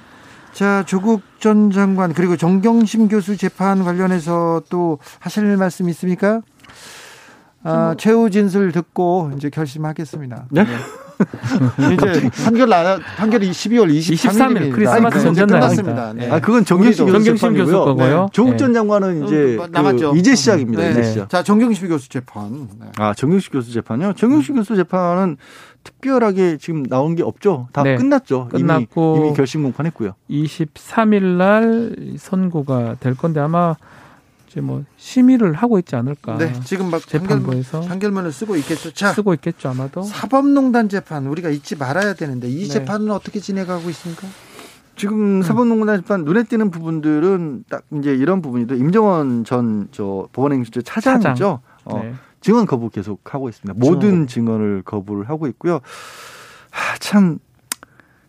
[SPEAKER 1] 자, 조국 전 장관 그리고 정경심 교수 재판 관련해서 또 하실 말씀 있습니까? 아, 최후 진술 듣고 이제 결심하겠습니다.
[SPEAKER 8] 네. 네. [laughs]
[SPEAKER 1] 이제 판결 나 판결이 12월 23일
[SPEAKER 7] 일 크리스마스 전전날입니다.
[SPEAKER 8] 네. 아 그건 정경심 교수
[SPEAKER 7] 교수 거고요.
[SPEAKER 8] 네. 조국 전 장관은 이제 그 남았죠. 그 이제 시작입니다. 네. 이제 시작.
[SPEAKER 1] 자 정경심 교수 재판.
[SPEAKER 8] 네. 아 정경심 교수 재판요. 정경심 음. 교수 재판은 특별하게 지금 나온 게 없죠. 다 네. 끝났죠. 끝났고 이미, 이미 결심 공판했고요.
[SPEAKER 7] 23일 날 선고가 될 건데 아마 이제 뭐 심의를 하고 있지 않을까.
[SPEAKER 1] 네, 지금 막 재판부에서 판결문, 을 쓰고 있겠죠.
[SPEAKER 7] 자, 쓰고 있겠죠 아마도.
[SPEAKER 1] 사법농단 재판 우리가 잊지 말아야 되는데 이 네. 재판은 어떻게 진행하고 있습니까?
[SPEAKER 8] 지금 음. 사법농단 재판 눈에 띄는 부분들은 딱 이제 이런 부분이죠. 임정원 전 저 법원행정처 차장이죠. 차장. 어, 네. 증언 거부 계속 하고 있습니다. 모든 증언을 거부를 하고 있고요. 하, 참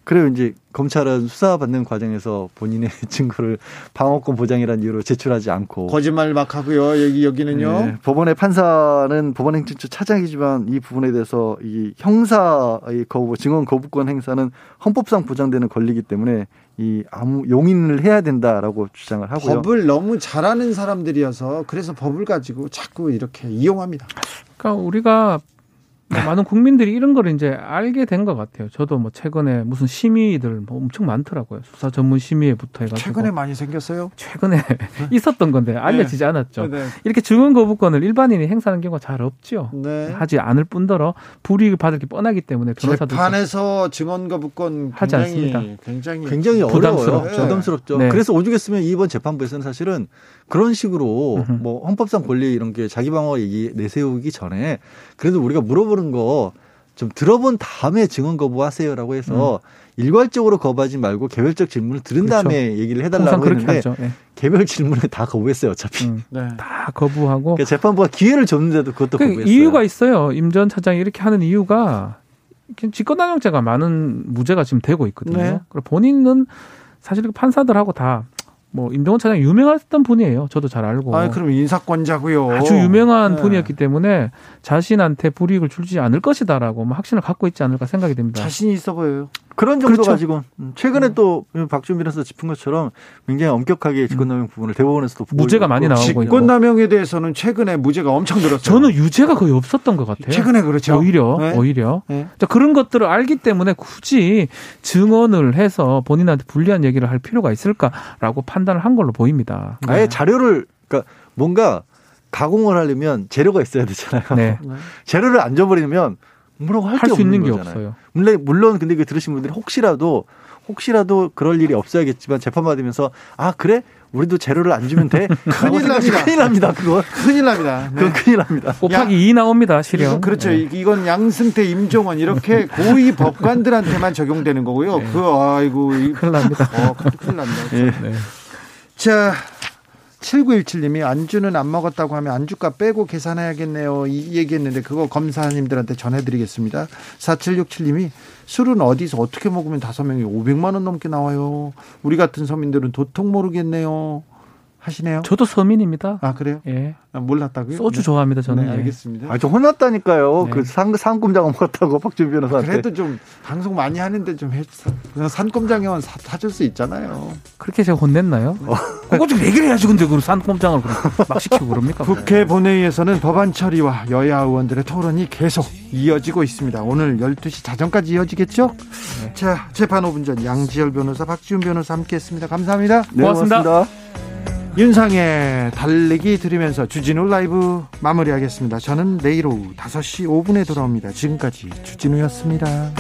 [SPEAKER 8] 그래요. 이제 검찰은 수사받는 과정에서 본인의 [laughs] 증거를 방어권 보장이라는 이유로 제출하지 않고
[SPEAKER 1] 거짓말 막 하고요. 여기 여기는요. 네,
[SPEAKER 8] 법원의 판사는 법원 행정처 차장이지만 이 부분에 대해서 이 형사의 거부 증언 거부권 행사는 헌법상 보장되는 권리이기 때문에 이 아무 용인을 해야 된다라고 주장을 하고요.
[SPEAKER 1] 법을 너무 잘하는 사람들이어서 그래서 법을 가지고 자꾸 이렇게 이용합니다.
[SPEAKER 7] 그러니까 우리가 뭐 많은 국민들이 이런 걸 이제 알게 된 것 같아요. 저도 뭐 최근에 무슨 심의들 뭐 엄청 많더라고요. 수사 전문 심의회부터 해가지고.
[SPEAKER 1] 최근에 많이 생겼어요?
[SPEAKER 7] 최근에 [laughs] 있었던 건데 네. 알려지지 않았죠. 네. 이렇게 증언 거부권을 일반인이 행사하는 경우가 잘 없죠. 네. 하지 않을 뿐더러 불이익을 받을 게 뻔하기 때문에
[SPEAKER 1] 변호사들 재판에서 증언 거부권
[SPEAKER 7] 하지 않습니다.
[SPEAKER 1] 굉장히
[SPEAKER 8] 굉장히 부담스럽죠. 네. 부담스럽죠. 네. 그래서 오죽했으면 이번 재판부에서는 사실은 그런 식으로 으흠. 뭐 헌법상 권리 이런 게 자기 방어 얘기 내세우기 전에 그래도 우리가 물어보는 거 좀 들어본 다음에 증언 거부하세요라고 해서 음. 일괄적으로 거부하지 말고 개별적 질문을 들은 그렇죠. 다음에 얘기를 해달라고 했는데 네. 개별 질문을 다 거부했어요 어차피 음.
[SPEAKER 7] 네. 다 거부하고
[SPEAKER 8] 그러니까 재판부가 기회를 줬는데도 그것도 그 거부했어요.
[SPEAKER 7] 이유가 있어요. 임 전 차장이 이렇게 하는 이유가 직권남용죄가 많은 무죄가 지금 되고 있거든요. 네. 그리고 본인은 사실 그 판사들하고 다 뭐 임종원 차장 유명했던 분이에요. 저도 잘 알고.
[SPEAKER 1] 아, 그럼 인사권자고요.
[SPEAKER 7] 아주 유명한 네. 분이었기 때문에 자신한테 불이익을 줄지 않을 것이다라고 뭐 확신을 갖고 있지 않을까 생각이 됩니다.
[SPEAKER 1] 자신이 있어 보여요.
[SPEAKER 8] 그런 정도 그렇죠. 가지고 음, 최근에 음. 또 박준 변호사 짚은 것처럼 굉장히 엄격하게 직권남용 음. 부분을 대법원에서도
[SPEAKER 7] 무죄가 많이 나오고
[SPEAKER 1] 직권남용에 대해서는 최근에 무죄가 엄청 늘었어요.
[SPEAKER 7] 저는 유죄가 거의 없었던 것 같아요.
[SPEAKER 1] 최근에 그렇죠.
[SPEAKER 7] 오히려 네. 오히려 네. 자, 그런 것들을 알기 때문에 굳이 증언을 해서 본인한테 불리한 얘기를 할 필요가 있을까라고 판단을 한 걸로 보입니다.
[SPEAKER 8] 아예 네. 자료를 그러니까 뭔가 가공을 하려면 재료가 있어야 되잖아요. 네. [laughs] 재료를 안 줘버리면 뭐라고 할 수 있는 거잖아요. 게 없어요. 물론 물론 근데 그 들으신 분들이 혹시라도 혹시라도 그럴 일이 없어야겠지만 재판 받으면서 아 그래 우리도 재료를 안 주면 돼 [laughs]
[SPEAKER 1] 큰일 납니다.
[SPEAKER 8] 큰일 납니다. 그거
[SPEAKER 1] 큰일 납니다. [laughs]
[SPEAKER 8] 네. 그건 큰일 납니다.
[SPEAKER 7] 곱하기 2 나옵니다. 실형.
[SPEAKER 1] 그렇죠. 네. 이건 양승태, 임종원 이렇게 고위 [laughs] 법관들한테만 적용되는 거고요. 네. 그 아이고
[SPEAKER 7] 큰일 납니다.
[SPEAKER 1] 어, 큰일 납니다. 네. 자 7917님이 안주는 안 먹었다고 하면 안주값 빼고 계산해야겠네요. 이 얘기했는데 그거 검사님들한테 전해드리겠습니다. 4767님이 술은 어디서 어떻게 먹으면 다섯 명이 500만 원 넘게 나와요. 우리 같은 서민들은 도통 모르겠네요. 하시네요.
[SPEAKER 7] 저도 서민입니다.
[SPEAKER 1] 아 그래요?
[SPEAKER 7] 예.
[SPEAKER 1] 아, 몰랐다고요?
[SPEAKER 7] 소주 네. 좋아합니다. 저는.
[SPEAKER 1] 네, 알겠습니다.
[SPEAKER 8] 아, 저 혼났다니까요. 네. 그 산, 산꼼장 먹었다고 [laughs] 박준 변호사한테.
[SPEAKER 1] 그래도 좀 방송 많이 하는데 좀 했어. 그냥 산꼼장이면 사, 사줄 수 있잖아요.
[SPEAKER 7] 그렇게 제가 혼냈나요? 어. [laughs] 그거 좀 얘기를 해야지 근데 그 산꼼장을 막 시키고 그럽니까?
[SPEAKER 1] 국회 본회의에서는 법안 처리와 여야 의원들의 토론이 계속 이어지고 있습니다. 오늘 12시 자정까지 이어지겠죠? 네. 자, 재판 5분 전 양지열 변호사, 박지훈 변호사 함께했습니다. 감사합니다.
[SPEAKER 7] 네, 고맙습니다. 고맙습니다.
[SPEAKER 1] 윤상의 달리기 들으면서 주진우 라이브 마무리하겠습니다. 저는 내일 오후 5시 5분에 돌아옵니다. 지금까지 주진우였습니다.